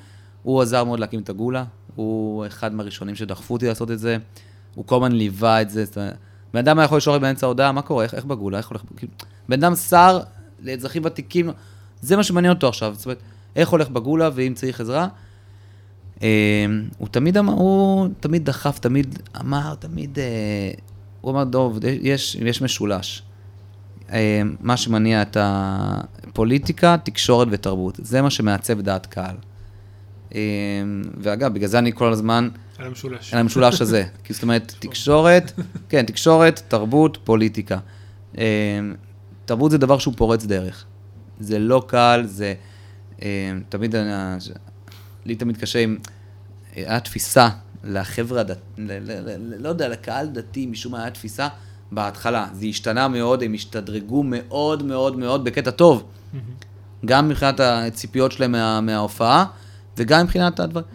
הוא עזר מאוד להקים את הגולה, הוא אחד מהראשונים שדחפו אותי לעשות את זה, הוא כל הזמן ליווה את זה. בן אדם היה יכול לשאול באמצע ההודעה, מה קורה, איך, איך בגולה, איך הולך, כאילו, בן אדם שר לאזרחים ותיקים, זה מה שמעניין אותו עכשיו, זאת אומרת, איך הולך בגולה ואם צריך עזרה. אה, הוא תמיד אמר, הוא תמיד דחף, תמיד אמר, תמיד, אה, הוא אמר, דוב, יש, יש משולש. אה, מה שמניע את הפוליטיקה, תקשורת ותרבות. זה מה שמעצב דעת קהל. אה, ואגב, בגלל זה אני כל הזמן...
על המשולש.
על המשולש הזה. [laughs] כי זאת אומרת, תקשורת, כן, תקשורת, תרבות, פוליטיקה. אה, תרבות זה דבר שהוא פורץ דרך. זה לא קל, זה... תמיד, לי תמיד קשה עם... היה תפיסה לחבר'ה, לא יודע, לקהל דתי, משום מה היה תפיסה בהתחלה. זה השתנה מאוד, הם השתדרגו מאוד מאוד מאוד בקטע טוב. גם מבחינת הציפיות שלהם מה, מההופעה, וגם מבחינת הדברים.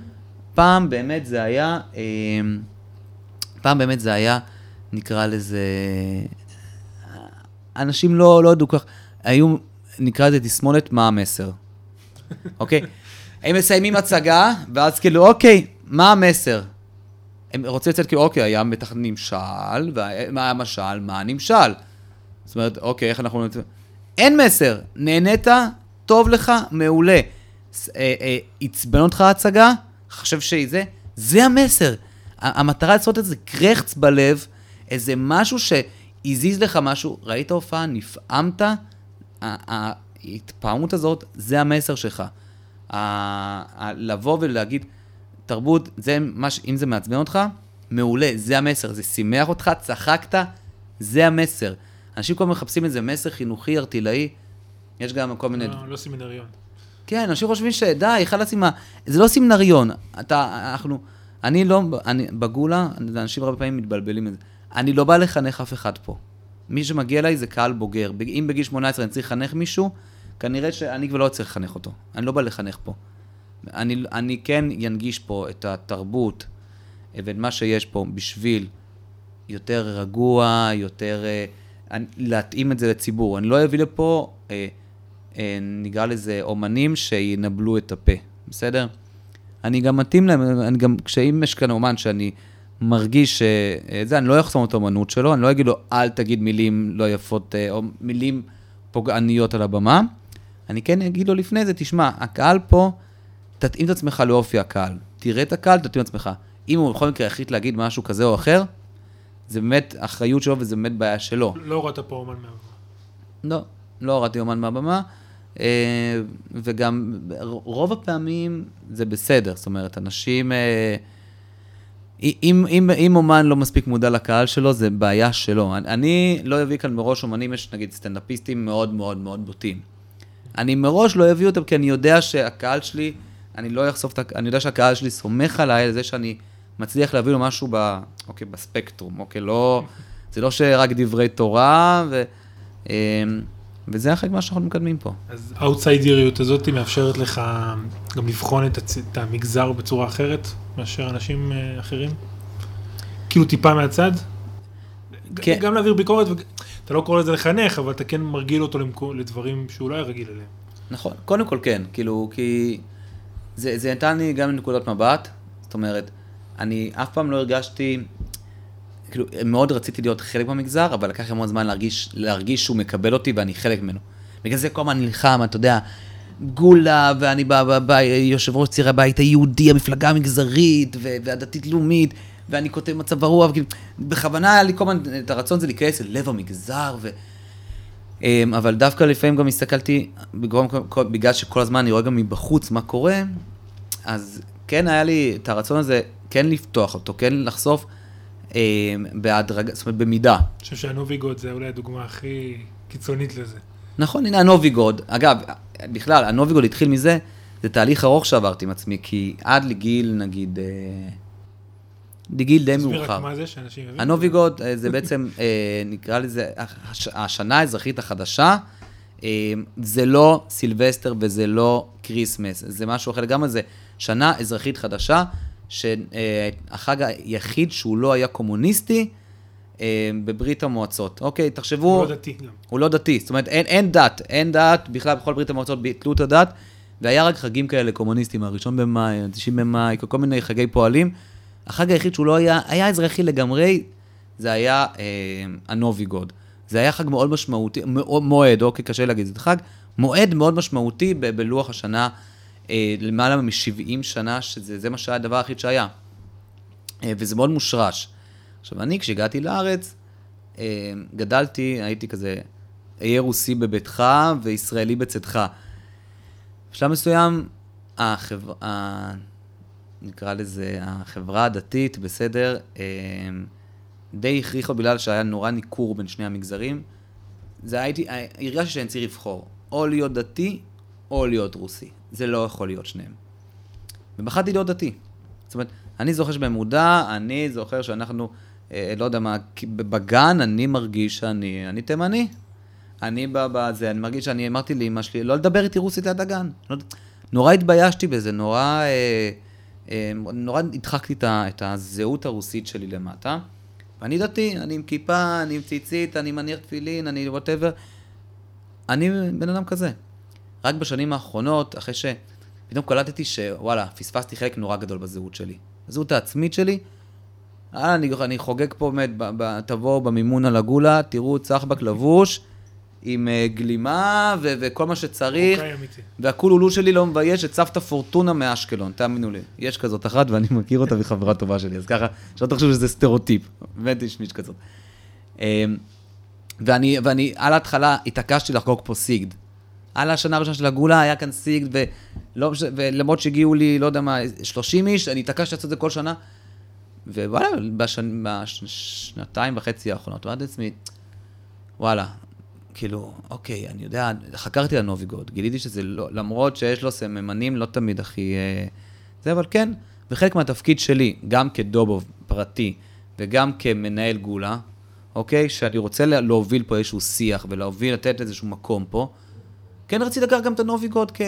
פעם באמת זה היה, אמ, פעם באמת זה היה, נקרא לזה, אנשים לא, לא ידעו כך, היו, נקרא לזה תסמונת מה המסר, אוקיי? הם מסיימים הצגה, ואז כאילו, אוקיי, מה המסר? הם רוצים לצאת כאילו, אוקיי, היה בטח נמשל, ומה המשל, מה הנמשל? זאת אומרת, אוקיי, איך אנחנו... אין מסר, נהנית, טוב לך, מעולה. אה, אה, עצבן אותך ההצגה, חושב שזה, זה? המסר. המטרה לעשות איזה קרחץ בלב, איזה משהו הזיז לך משהו, ראית הופעה, נפעמת, ההתפעמות הזאת, זה המסר שלך. לבוא ולהגיד, תרבות, זה מה, ש- אם זה מעצבן אותך, מעולה, זה המסר, זה שימח אותך, צחקת, זה המסר. אנשים כל הזמן מחפשים איזה מסר חינוכי, ארטילאי, יש גם כל מיני...
לא, לא סמינריון.
כן, אנשים חושבים שדי, חלאס עם ה... זה לא סמינריון. אתה, אנחנו... אני לא... אני, בגולה, אנשים הרבה פעמים מתבלבלים מזה. אני לא בא לחנך אף אחד פה. מי שמגיע אליי זה קהל בוגר. אם בגיל 18 אני צריך לחנך מישהו, כנראה שאני כבר לא צריך לחנך אותו. אני לא בא לחנך פה. אני, אני כן ינגיש פה את התרבות ואת מה שיש פה בשביל יותר רגוע, יותר... אה, אני- להתאים את זה לציבור. אני לא אביא לפה, אה, אה, נקרא לזה, אומנים שינבלו את הפה, בסדר? אני גם מתאים להם, אני גם, כשאם יש כאן אומן שאני מרגיש שזה, אני לא אחסום את האומנות שלו, אני לא אגיד לו, אל תגיד מילים לא יפות, אה, או מילים פוגעניות על הבמה. אני כן אגיד לו לפני זה, תשמע, הקהל פה, תתאים את עצמך לאופי הקהל. תראה את הקהל, תתאים את עצמך. אם הוא בכל מקרה החליט להגיד משהו כזה או אחר, זה באמת אחריות שלו וזה באמת בעיה שלו.
לא הורדת פה אומן מהבמה.
לא, לא הורדתי אומן מהבמה, אה, וגם רוב הפעמים זה בסדר, זאת אומרת, אנשים... אה, אם, אם, אם אומן לא מספיק מודע לקהל שלו, זה בעיה שלו. אני, אני לא אביא כאן מראש אומנים, יש נגיד סטנדאפיסטים מאוד מאוד מאוד בוטים. אני מראש לא אביא אותם, כי אני יודע שהקהל שלי, אני לא אחשוף את ה... אני יודע שהקהל שלי סומך עליי על זה שאני מצליח להביא לו משהו ב... אוקיי, בספקטרום, אוקיי, לא... זה לא שרק דברי תורה, ו... אמ, וזה חלק מה שאנחנו מקדמים פה.
אז האוטסיידריות הזאת מאפשרת לך גם לבחון את, הצ... את המגזר בצורה אחרת מאשר אנשים אה, אחרים? כאילו טיפה מהצד?
כן.
גם להעביר ביקורת, וג- אתה לא קורא לזה לחנך, אבל אתה כן מרגיל אותו לדברים שהוא לא היה רגיל אליהם.
נכון, קודם כל כן, כאילו, כי זה, זה נתן לי גם נקודת מבט, זאת אומרת, אני אף פעם לא הרגשתי, כאילו, מאוד רציתי להיות חלק מהמגזר, אבל לקח לי המון זמן להרגיש, להרגיש שהוא מקבל אותי ואני חלק ממנו. בגלל זה כל הזמן נלחם, אתה יודע, גולה, ואני יושב ראש צעירי הבית היהודי, המפלגה המגזרית, והדתית-לאומית, ואני כותב מצב הרוח, כאילו, בכוונה היה לי כל הזמן את הרצון הזה להיכנס אל לב המגזר, ו... אמ, אבל דווקא לפעמים גם הסתכלתי, בגלל, שכל הזמן אני רואה גם מבחוץ מה קורה, אז כן היה לי את הרצון הזה, כן לפתוח אותו, כן לחשוף אמ, בהדרגה, זאת אומרת במידה.
אני חושב שהנוביגוד זה אולי הדוגמה הכי קיצונית לזה.
נכון, הנה הנוביגוד. אגב, בכלל, הנוביגוד התחיל מזה, זה תהליך ארוך שעברתי עם עצמי, כי עד לגיל, נגיד, לגיל די
תסביר
מאוחר.
רק מה זה, שאנשים יבינו.
הנוביגוד אה, זה בעצם, אה, נקרא לזה, הש- השנה האזרחית החדשה, אה, זה לא סילבסטר וזה לא כריסמס, זה משהו אחר לגמרי, זה שנה אזרחית חדשה, שהחג היחיד שהוא לא היה קומוניסטי בברית המועצות. אוקיי, תחשבו...
הוא לא דתי גם.
הוא לא דתי, זאת אומרת אין, אין דת, אין דת, בכלל בכל ברית המועצות ביטלו את הדת, והיה רק חגים כאלה קומוניסטיים, הראשון במאי, ה-90 במאי, כל מיני חגי פועלים. החג היחיד שהוא לא היה, היה אזרחי לגמרי, זה היה אה, הנוביגוד. זה היה חג מאוד משמעותי, מועד, אוקיי, קשה להגיד, זה חג מועד מאוד משמעותי ב- בלוח השנה, אה, למעלה מ-70 שנה, שזה זה מה שהיה הדבר היחיד שהיה. אה, וזה מאוד מושרש. עכשיו, אני, כשהגעתי לארץ, אה, גדלתי, הייתי כזה, אהיה רוסי בביתך וישראלי בצאתך. בשלב מסוים, החבר... נקרא לזה, החברה הדתית, בסדר, אה, די הכריחה בגלל שהיה נורא ניכור בין שני המגזרים. זה הייתי, הרגשתי שאני צריך לבחור, או להיות דתי, או להיות רוסי. זה לא יכול להיות שניהם. ובחרתי להיות דתי. זאת אומרת, אני זוכר שבמודע, אני זוכר שאנחנו, אה, לא יודע מה, בגן אני מרגיש שאני, אני תימני. אני בזה, אני מרגיש שאני אמרתי לאמא שלי, לא לדבר איתי רוסית ליד הגן. לא, נורא התביישתי בזה, נורא, אה, אה, נורא הדחקתי את, הזהות הרוסית שלי למטה. ואני דתי, אני עם כיפה, אני עם ציצית, אני מניח תפילין, אני whatever. אני בן אדם כזה. רק בשנים האחרונות, אחרי שפתאום קלטתי שוואלה, פספסתי חלק נורא גדול בזהות שלי. הזהות העצמית שלי, אה, אני, אני חוגג פה באמת, תבואו במימונה לגולה, תראו צחבק לבוש, עם אה, גלימה ו, וכל מה שצריך,
מרוקאי אמיתי.
והקולולו שלי לא מבייש את סבתא פורטונה מאשקלון, תאמינו לי. יש כזאת אחת ואני מכיר אותה והיא חברה טובה שלי, אז ככה, שלא תחשבו שזה סטריאוטיפ, באמת יש מישהו כזאת. אמ, ואני, ואני על ההתחלה התעקשתי לחגוג פה סיגד. על השנה הראשונה של הגאולה היה כאן סיגד, ולא, ולמרות שהגיעו לי, לא יודע מה, 30 איש, אני התעקשתי לעשות את זה כל שנה. ווואלה, בשנ- בשנתיים וחצי האחרונות, אמרתי לעצמי, וואלה, כאילו, אוקיי, אני יודע, חקרתי על נוביגוד, גיליתי שזה לא, למרות שיש לו סממנים לא תמיד הכי... אה, זה, אבל כן, וחלק מהתפקיד שלי, גם כדובוב פרטי וגם כמנהל גולה, אוקיי, שאני רוצה לה- להוביל פה איזשהו שיח ולהוביל, לתת איזשהו מקום פה, כן רציתי לקחת גם את הנוביגוד כ,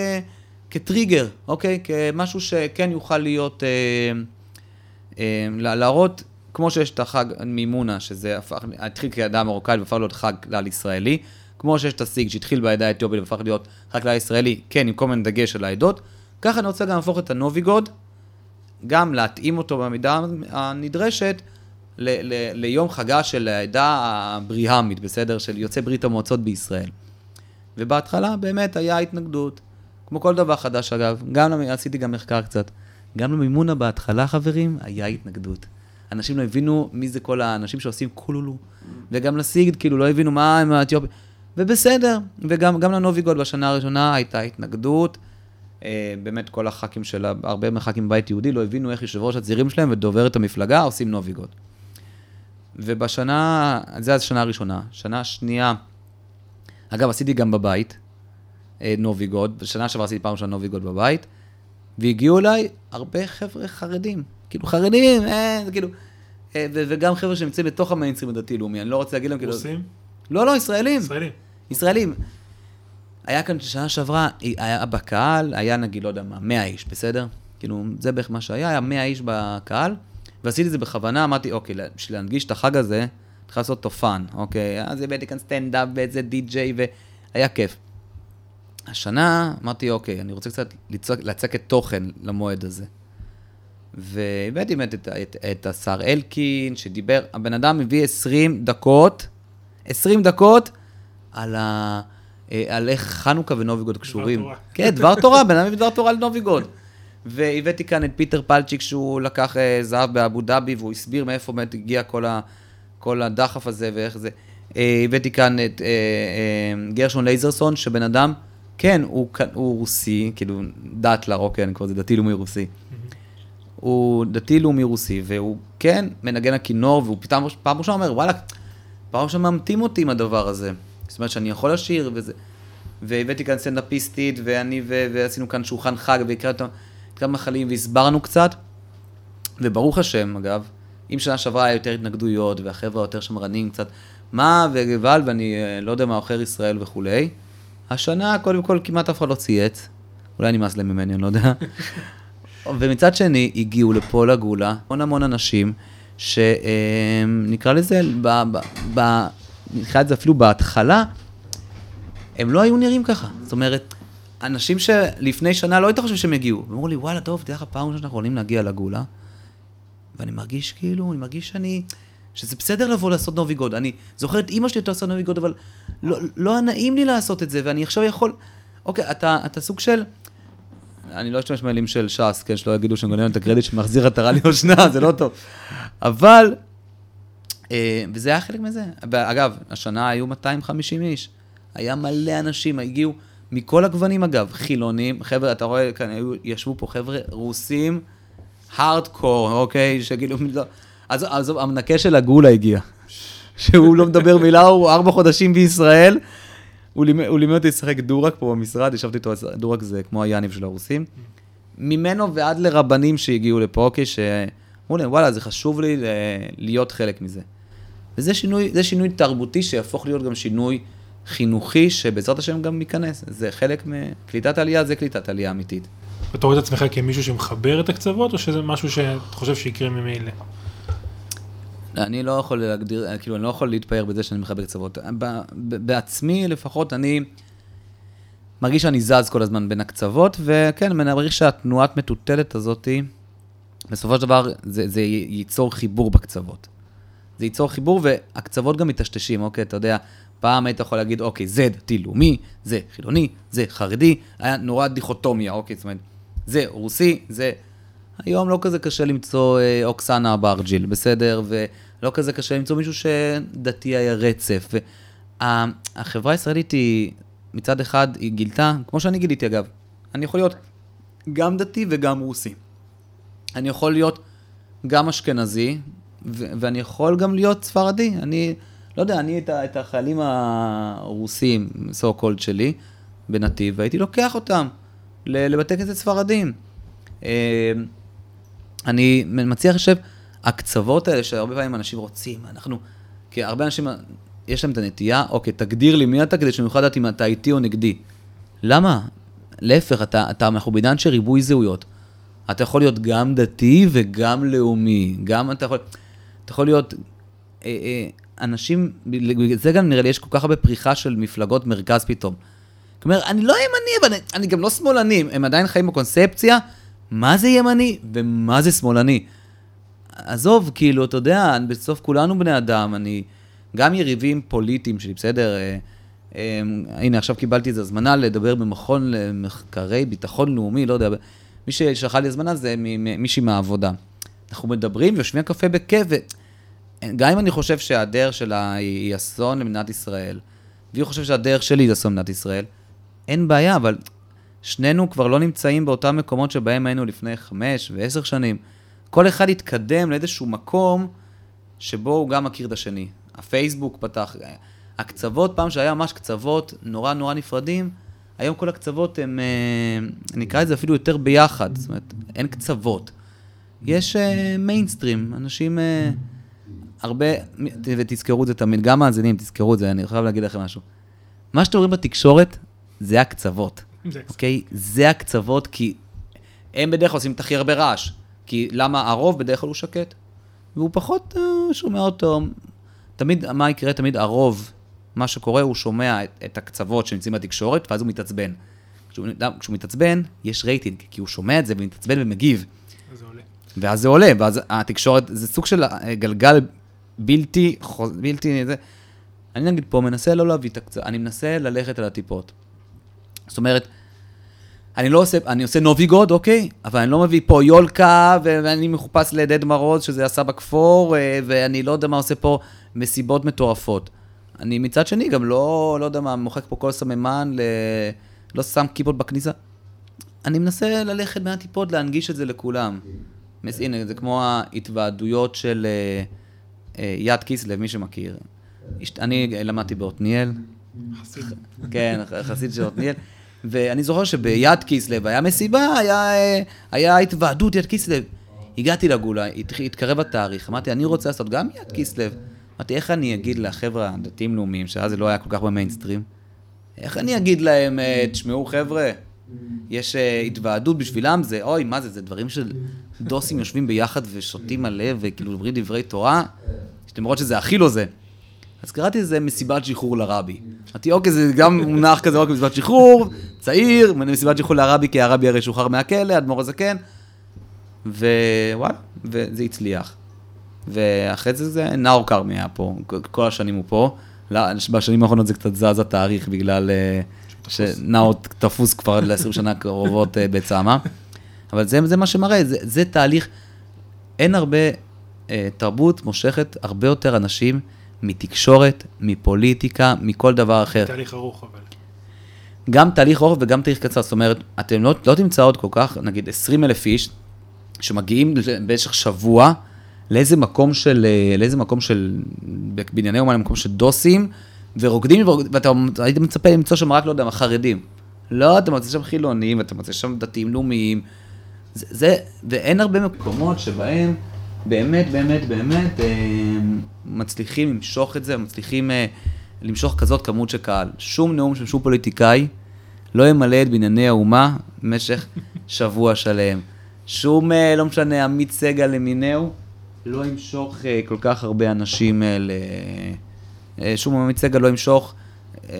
כטריגר, אוקיי? כמשהו שכן יוכל להיות, אה, אה, לה- להראות, כמו שיש את החג מימונה, שזה הפך, התחיל כעדה מרוקאית והפך להיות חג כלל ישראלי, כמו שיש את הסיג שהתחיל בעדה האתיופית והפך להיות חג כלל ישראלי, כן, עם כל מיני דגש על העדות, ככה אני רוצה גם להפוך את הנוביגוד, גם להתאים אותו במידה הנדרשת ל- ל- ליום חגה של העדה הבריהמית, בסדר? של יוצאי ברית המועצות בישראל. ובהתחלה באמת היה התנגדות, כמו כל דבר חדש אגב, גם. עשיתי גם מחקר קצת, גם למימונה בהתחלה חברים, היה התנגדות. אנשים לא הבינו מי זה כל האנשים שעושים קולולו, וגם לסיגד כאילו לא הבינו מה הם האתיופים, ובסדר, וגם גם לנוביגוד בשנה הראשונה הייתה התנגדות. אה, באמת כל הח"כים של, הרבה מהח"כים בבית יהודי לא הבינו איך יושב ראש הצעירים שלהם ודוברת המפלגה עושים נוביגוד. ובשנה, זה השנה הראשונה. שנה שנייה, אגב, עשיתי גם בבית, אה, נוביגוד, בשנה שעברה עשיתי פעם ראשונה נוביגוד בבית, והגיעו אליי הרבה חבר'ה חרדים. כאילו, חרדים, אה, זה כאילו... אה, ו- וגם חבר'ה שנמצאים בתוך המיינסטרים הדתי-לאומי, אני לא רוצה להגיד להם כאילו...
רוסים?
לא, לא, ישראלים.
ישראלים.
ישראלים. היה כאן שנה שעברה, היה בקהל, היה נגיד, לא יודע מה, 100 איש, בסדר? כאילו, זה בערך מה שהיה, היה 100 איש בקהל, ועשיתי את זה בכוונה, אמרתי, אוקיי, בשביל להנגיש את החג הזה, צריך לעשות אותו fun, אוקיי? אז הבאתי כאן סטנדאפ ואיזה די-ג'יי, והיה כיף. השנה אמרתי, אוקיי, אני רוצה קצת לצק, לצקת תוכן למועד הזה. והבאתי באמת את, את, את השר אלקין, שדיבר, הבן אדם הביא 20 דקות, 20 דקות על, ה, אה, על איך חנוכה ונוביגוד קשורים.
תורה.
כן, דבר תורה, [laughs] בן אדם הביא דבר תורה על נוביגוד. והבאתי כאן את פיטר פלטשיק, שהוא לקח אה, זהב באבו דאבי, והוא הסביר מאיפה באמת הגיע כל, ה, כל הדחף הזה ואיך זה. אה, הבאתי כאן את גרשון לייזרסון, שבן אדם, כן, הוא, הוא רוסי, כאילו, דתל"ר, אוקיי, אני קורא לזה דתי-לאומי רוסי. הוא דתי-לאומי רוסי, והוא כן מנגן בכינור, והוא פתאום, פעם ראשונה אומר, וואלה, פעם ראשונה ממתים אותי עם הדבר הזה. זאת אומרת שאני יכול לשיר וזה. והבאתי כאן סטנדאפיסטית, ואני, ו- ועשינו כאן שולחן חג, והקראנו כמה חלים, והסברנו קצת. וברוך השם, אגב, אם שנה שעברה היה יותר התנגדויות, והחבר'ה יותר שמרנים קצת, מה וגבל, ואני אה, לא יודע מה עוכר ישראל וכולי, השנה, קודם כל, כמעט אף אחד לא צייץ. אולי נמאס להם ממני, אני לא יודע. ומצד שני, הגיעו לפה לגולה המון המון אנשים, שנקרא לזה, ב- ב- ב- נקרא לזה אפילו בהתחלה, הם לא היו נראים ככה. זאת אומרת, אנשים שלפני שנה לא היית חושב שהם הגיעו. הם אמרו לי, וואלה, טוב, תדע לך, פעם ראשונה שאנחנו יכולים להגיע לגאולה, ואני מרגיש כאילו, אני מרגיש שאני, שזה בסדר לבוא לעשות נוביגוד. אני זוכר את אימא שלי הייתה עושה נוביגוד, אבל לא, לא נעים לי לעשות את זה, ואני עכשיו יכול... אוקיי, אתה, אתה סוג של... אני לא אשתמש במילים של ש"ס, כן, שלא יגידו שאני גונן את הקרדיט שמחזיר עטרה ליושנה, [laughs] זה לא טוב. אבל, אה, וזה היה חלק מזה. אגב, השנה היו 250 איש. היה מלא אנשים, הגיעו מכל הגוונים אגב, חילונים, חבר'ה, אתה רואה, כאן היו, ישבו פה חבר'ה רוסים, הארדקור, אוקיי, שכאילו, לא, אז, אז המנקה של הגולה הגיע, שהוא לא מדבר מילה, הוא ארבע חודשים בישראל, הוא לימד, אותי לשחק דורק פה במשרד, ישבתי איתו, דורק זה כמו היאניב של הרוסים. ממנו ועד לרבנים שהגיעו לפה, אוקיי, שאמרו להם, וואלה, זה חשוב לי ל- להיות חלק מזה. וזה שינוי, זה שינוי תרבותי שיהפוך להיות גם שינוי חינוכי, שבעזרת השם גם ייכנס. זה חלק מקליטת עלייה, זה קליטת עלייה אמיתית.
אתה רואה את עצמך כמישהו שמחבר את הקצוות, או שזה משהו שאתה חושב שיקרה ממילא?
אני לא יכול להגדיר, כאילו, אני לא יכול להתפאר בזה שאני מחבר קצוות. בעצמי לפחות, אני מרגיש שאני זז כל הזמן בין הקצוות, וכן, אני מרגיש שהתנועת מטוטלת הזאתי, בסופו של דבר זה, זה ייצור חיבור בקצוות. זה ייצור חיבור, והקצוות גם מטשטשים, אוקיי? אתה יודע, פעם היית יכול להגיד, אוקיי, זה דתי-לאומי, זה חילוני, זה חרדי, היה נורא דיכוטומיה, אוקיי? זאת אומרת, זה רוסי, זה... היום לא כזה קשה למצוא אה, אוקסנה אברג'יל, בסדר? ולא כזה קשה למצוא מישהו שדתי היה רצף. החברה הישראלית היא, מצד אחד, היא גילתה, כמו שאני גיליתי אגב, אני יכול להיות גם דתי וגם רוסי. אני יכול להיות גם אשכנזי, ואני יכול גם להיות ספרדי. אני, לא יודע, אני את, את החיילים הרוסים, so called שלי, בנתיב, והייתי לוקח אותם לבתי כנסת ספרדים. אה, אני מציע לחשב, הקצוות האלה שהרבה פעמים אנשים רוצים, אנחנו, כי הרבה אנשים, יש להם את הנטייה, אוקיי, תגדיר לי מי אתה כדי שאני אוכל לדעת אם אתה איתי או נגדי. למה? להפך, אתה, אתה, אנחנו בעידן של ריבוי זהויות. אתה יכול להיות גם דתי וגם לאומי, גם אתה יכול, אתה יכול להיות, אה, אה, אנשים, בגלל זה גם נראה לי יש כל כך הרבה פריחה של מפלגות מרכז פתאום. כלומר, אני לא ימני, אבל אני, אני גם לא שמאלני, הם עדיין חיים בקונספציה, מה זה ימני ומה זה שמאלני. עזוב, כאילו, אתה יודע, בסוף כולנו בני אדם, אני... גם יריבים פוליטיים שלי, בסדר? אה, אה, הנה, עכשיו קיבלתי איזו הזמנה לדבר במכון למחקרי ביטחון לאומי, לא יודע, מי ששלחה לי הזמנה זה מישהי מהעבודה. אנחנו מדברים ויושבים על קפה בכיף, גם אם אני חושב שהדרך שלה היא אסון למדינת ישראל, והיא חושבת שהדרך שלי היא אסון למדינת ישראל, אין בעיה, אבל שנינו כבר לא נמצאים באותם מקומות שבהם היינו לפני חמש ועשר שנים. כל אחד התקדם לאיזשהו מקום שבו הוא גם מכיר את השני. הפייסבוק פתח, הקצוות, פעם שהיה ממש קצוות נורא נורא נפרדים, היום כל הקצוות הם, אה, נקרא לזה אפילו יותר ביחד, זאת אומרת, אין קצוות. יש מיינסטרים, אנשים, אה, הרבה, ותזכרו את זה תמיד, גם מאזינים, תזכרו את זה, אני חייב להגיד לכם משהו. מה שאתם רואים בתקשורת, זה הקצוות. אוקיי? זה הקצוות, כי הם בדרך כלל עושים את הכי הרבה רעש. כי למה הרוב בדרך כלל הוא שקט, והוא פחות אה, שומע אותו. תמיד, מה יקרה? תמיד הרוב, מה שקורה, הוא שומע את, את הקצוות שנמצאים בתקשורת, ואז הוא מתעצבן. כשהוא, כשהוא מתעצבן, יש רייטינג, כי הוא שומע את זה ומתעצבן ומגיב.
זה עולה.
ואז זה עולה, ואז התקשורת, זה סוג של אה, גלגל בלתי, בלתי, זה. אני נגיד פה מנסה לא להביא את הקצת, אני מנסה ללכת על הטיפות. זאת אומרת, אני לא עושה, אני עושה נוביגוד, אוקיי? אבל אני לא מביא פה יולקה, ואני מחופש לעדד מרוז, שזה עשה בכפור, אה, ואני לא יודע מה עושה פה מסיבות מטורפות. אני מצד שני גם לא, לא יודע מה, מוחק פה כל סממן, ל... לא שם כיפות בכניסה. אני מנסה ללכת הטיפות, להנגיש את זה לכולם. מס- הנה, זה כמו ההתוועדויות של אה, אה, יד קיסלב, מי שמכיר. אני למדתי בעתניאל,
חסיד.
כן, חסיד של עתניאל. ואני זוכר שביד קיסלב היה מסיבה, היה, אה, היה התוועדות יד קיסלב. הגעתי לגולה, הת- התקרב התאריך, אמרתי, אני רוצה לעשות גם יד קיסלב. אמרתי, איך אני אגיד לחבר'ה הדתיים-לאומיים, שאז זה לא היה כל כך במיינסטרים, איך אני אגיד להם, אה, תשמעו חבר'ה, יש אה, התוועדות בשבילם, זה, אוי, מה זה, זה דברים של דוסים יושבים ביחד ושותים מלא, וכאילו דברים דברי תורה, למרות שזה הכי לא זה. אז קראתי לזה מסיבת שחרור לרבי. אמרתי, אוקיי, זה גם מונח כזה, אוקיי, מסיבת שחרור, צעיר, מסיבת שחרור לרבי, כי הרבי הרי שוחרר מהכלא, אדמו"ר הזקן, ווואלה, וזה הצליח. ואחרי זה זה נאור כרמי היה פה, כל השנים הוא פה. בשנים האחרונות זה קצת זז התאריך בגלל אה, שנאור תפוס כבר ל-20 שנה הקרובות אה, בצמא. אבל זה, זה מה שמראה, זה, זה תהליך, אין הרבה, אה, תרבות מושכת הרבה יותר אנשים מתקשורת, מפוליטיקה, מכל דבר אחר.
תהליך ארוך אבל.
גם תהליך ארוך וגם תהליך קצר, זאת אומרת, אתם לא, לא תמצא עוד כל כך, נגיד 20 אלף איש, שמגיעים במשך שבוע לאיזה מקום של, אה, לאיזה מקום של, בבנייני אומן, מקום של דוסים, ורוקדים, ורוק- ואתה היית מצפה למצוא שם רק, לא יודע, מה, חרדים. לא, אתה מוצא שם חילונים, ואתה מוצא שם דתיים לאומיים. זה, זה, ואין הרבה מקומות שבהם באמת, באמת, באמת אה, מצליחים למשוך את זה, מצליחים אה, למשוך כזאת כמות של קהל. שום נאום של שום פוליטיקאי לא ימלא את בנייני האומה במשך [laughs] שבוע שלם. שום, אה, לא משנה, עמית סגל למינהו, לא ימשוך כל כך הרבה אנשים ל... שום עמית סגל לא ימשוך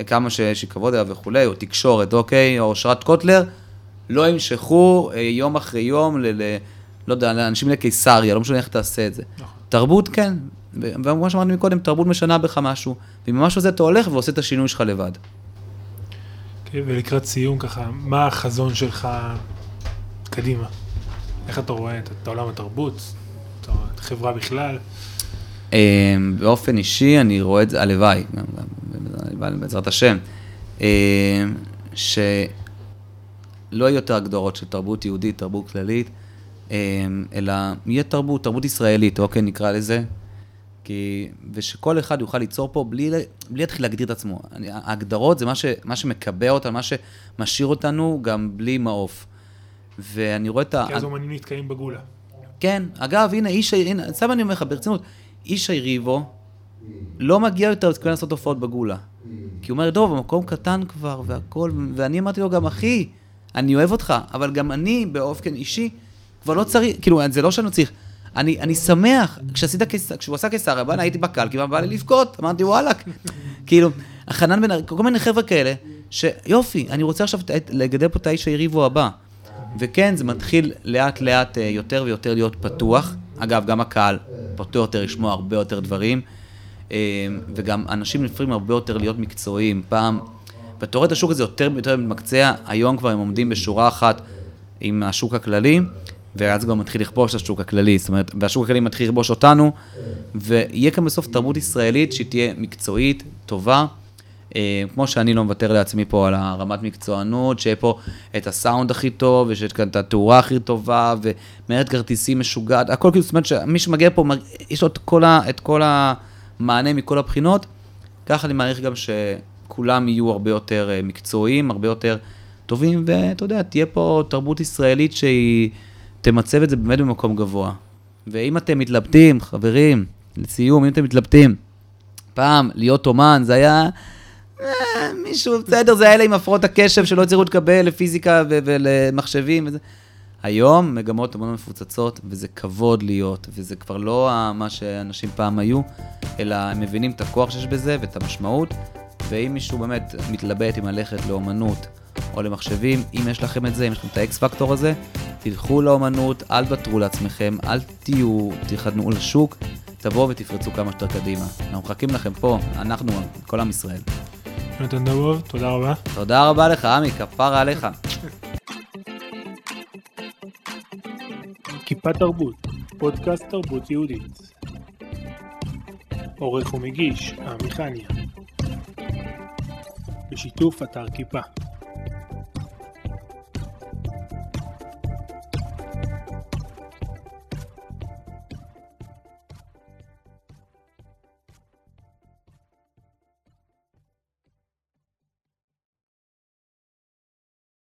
כמה ש- שכבוד אליו וכולי, או תקשורת, אוקיי, או אושרת קוטלר, לא ימשכו יום אחרי יום, ל, ל, לא יודע, לאנשים לקיסריה, לא משנה איך תעשה את זה.
נכון.
תרבות, כן, וכמו שאמרתי מקודם, תרבות משנה בך משהו, ועם המשהו הזה אתה הולך ועושה את השינוי שלך לבד.
כן, ולקראת סיום ככה, מה החזון שלך קדימה? איך אתה רואה את, עולם התרבות, את החברה בכלל?
אה, באופן אישי, אני רואה את זה, הלוואי, בעזרת השם, אה, שלא יהיו יותר הגדרות של תרבות יהודית, תרבות כללית, אלא יהיה תרבות, תרבות ישראלית, אוקיי, נקרא לזה. כי, ושכל אחד יוכל ליצור פה בלי, בלי להתחיל להגדיר את עצמו. אני, ההגדרות זה מה, ש, מה שמקבע אותנו, מה שמשאיר אותנו גם בלי מעוף. ואני רואה את ה...
כי אז אומנים נתקעים בגולה.
כן, אגב, הנה, איש, הנה, סתם אני אומר לך, ברצינות, איש היריבו לא מגיע יותר להתכוון לעשות הופעות בגולה. כי הוא אומר, טוב, המקום קטן כבר והכל, ואני אמרתי לו גם, אחי, אני אוהב אותך, אבל גם אני, באופן אישי, כבר לא צריך, כאילו, זה לא שאני לא צריך. אני, אני שמח, כשעשית, כשהוא עשה קיסריה, בוא'נה, הייתי בקל, כי בא לי לבכות, אמרתי, וואלכ. [laughs] כאילו, חנן בן כל מיני חבר'ה כאלה, שיופי, אני רוצה עכשיו לגדל פה את האיש היריבו הבא. וכן, זה מתחיל לאט לאט אה, יותר ויותר להיות פתוח. אגב, גם הקהל פתוח יותר לשמוע הרבה יותר דברים, אה, וגם אנשים לפעמים הרבה יותר להיות מקצועיים. פעם, ואתה רואה את השוק הזה יותר ויותר מתמקצע, היום כבר הם עומדים בשורה אחת עם השוק הכללי, ואז כבר מתחיל לכבוש את השוק הכללי, זאת אומרת, והשוק הכללי מתחיל לכבוש אותנו, ויהיה כאן בסוף תרבות ישראלית שהיא תהיה מקצועית, טובה. אה, כמו שאני לא מוותר לעצמי פה על הרמת מקצוענות, שיהיה פה את הסאונד הכי טוב, ושיש כאן את התאורה הכי טובה, ומערכת כרטיסים משוגעת, הכל כאילו, זאת אומרת שמי שמגיע פה, יש לו את כל, ה, את כל המענה מכל הבחינות, ככה אני מעריך גם שכולם יהיו הרבה יותר אה, מקצועיים, הרבה יותר טובים, ואתה יודע, תהיה פה תרבות ישראלית שהיא תמצב את זה באמת במקום גבוה. ואם אתם מתלבטים, חברים, לסיום, אם אתם מתלבטים, פעם להיות אומן זה היה... אה, מישהו, בסדר, זה אלה עם הפרעות הקשב שלא הצליחו לקבל לפיזיקה ולמחשבים וזה. היום מגמות המון מפוצצות, וזה כבוד להיות, וזה כבר לא מה שאנשים פעם היו, אלא הם מבינים את הכוח שיש בזה ואת המשמעות, ואם מישהו באמת מתלבט אם ללכת לאומנות או למחשבים, אם יש לכם את זה, אם יש לכם את האקס פקטור הזה, תלכו לאומנות, אל תוותרו לעצמכם, אל תהיו, תכדנו לשוק, תבואו ותפרצו כמה שיותר קדימה. אנחנו מחכים לכם פה, אנחנו, כל עם ישראל.
יונתן דבוב, תודה רבה.
תודה רבה לך, עמי, כפרה עליך.
כיפה תרבות, פודקאסט תרבות יהודית. עורך ומגיש, עמי חניה. בשיתוף אתר כיפה.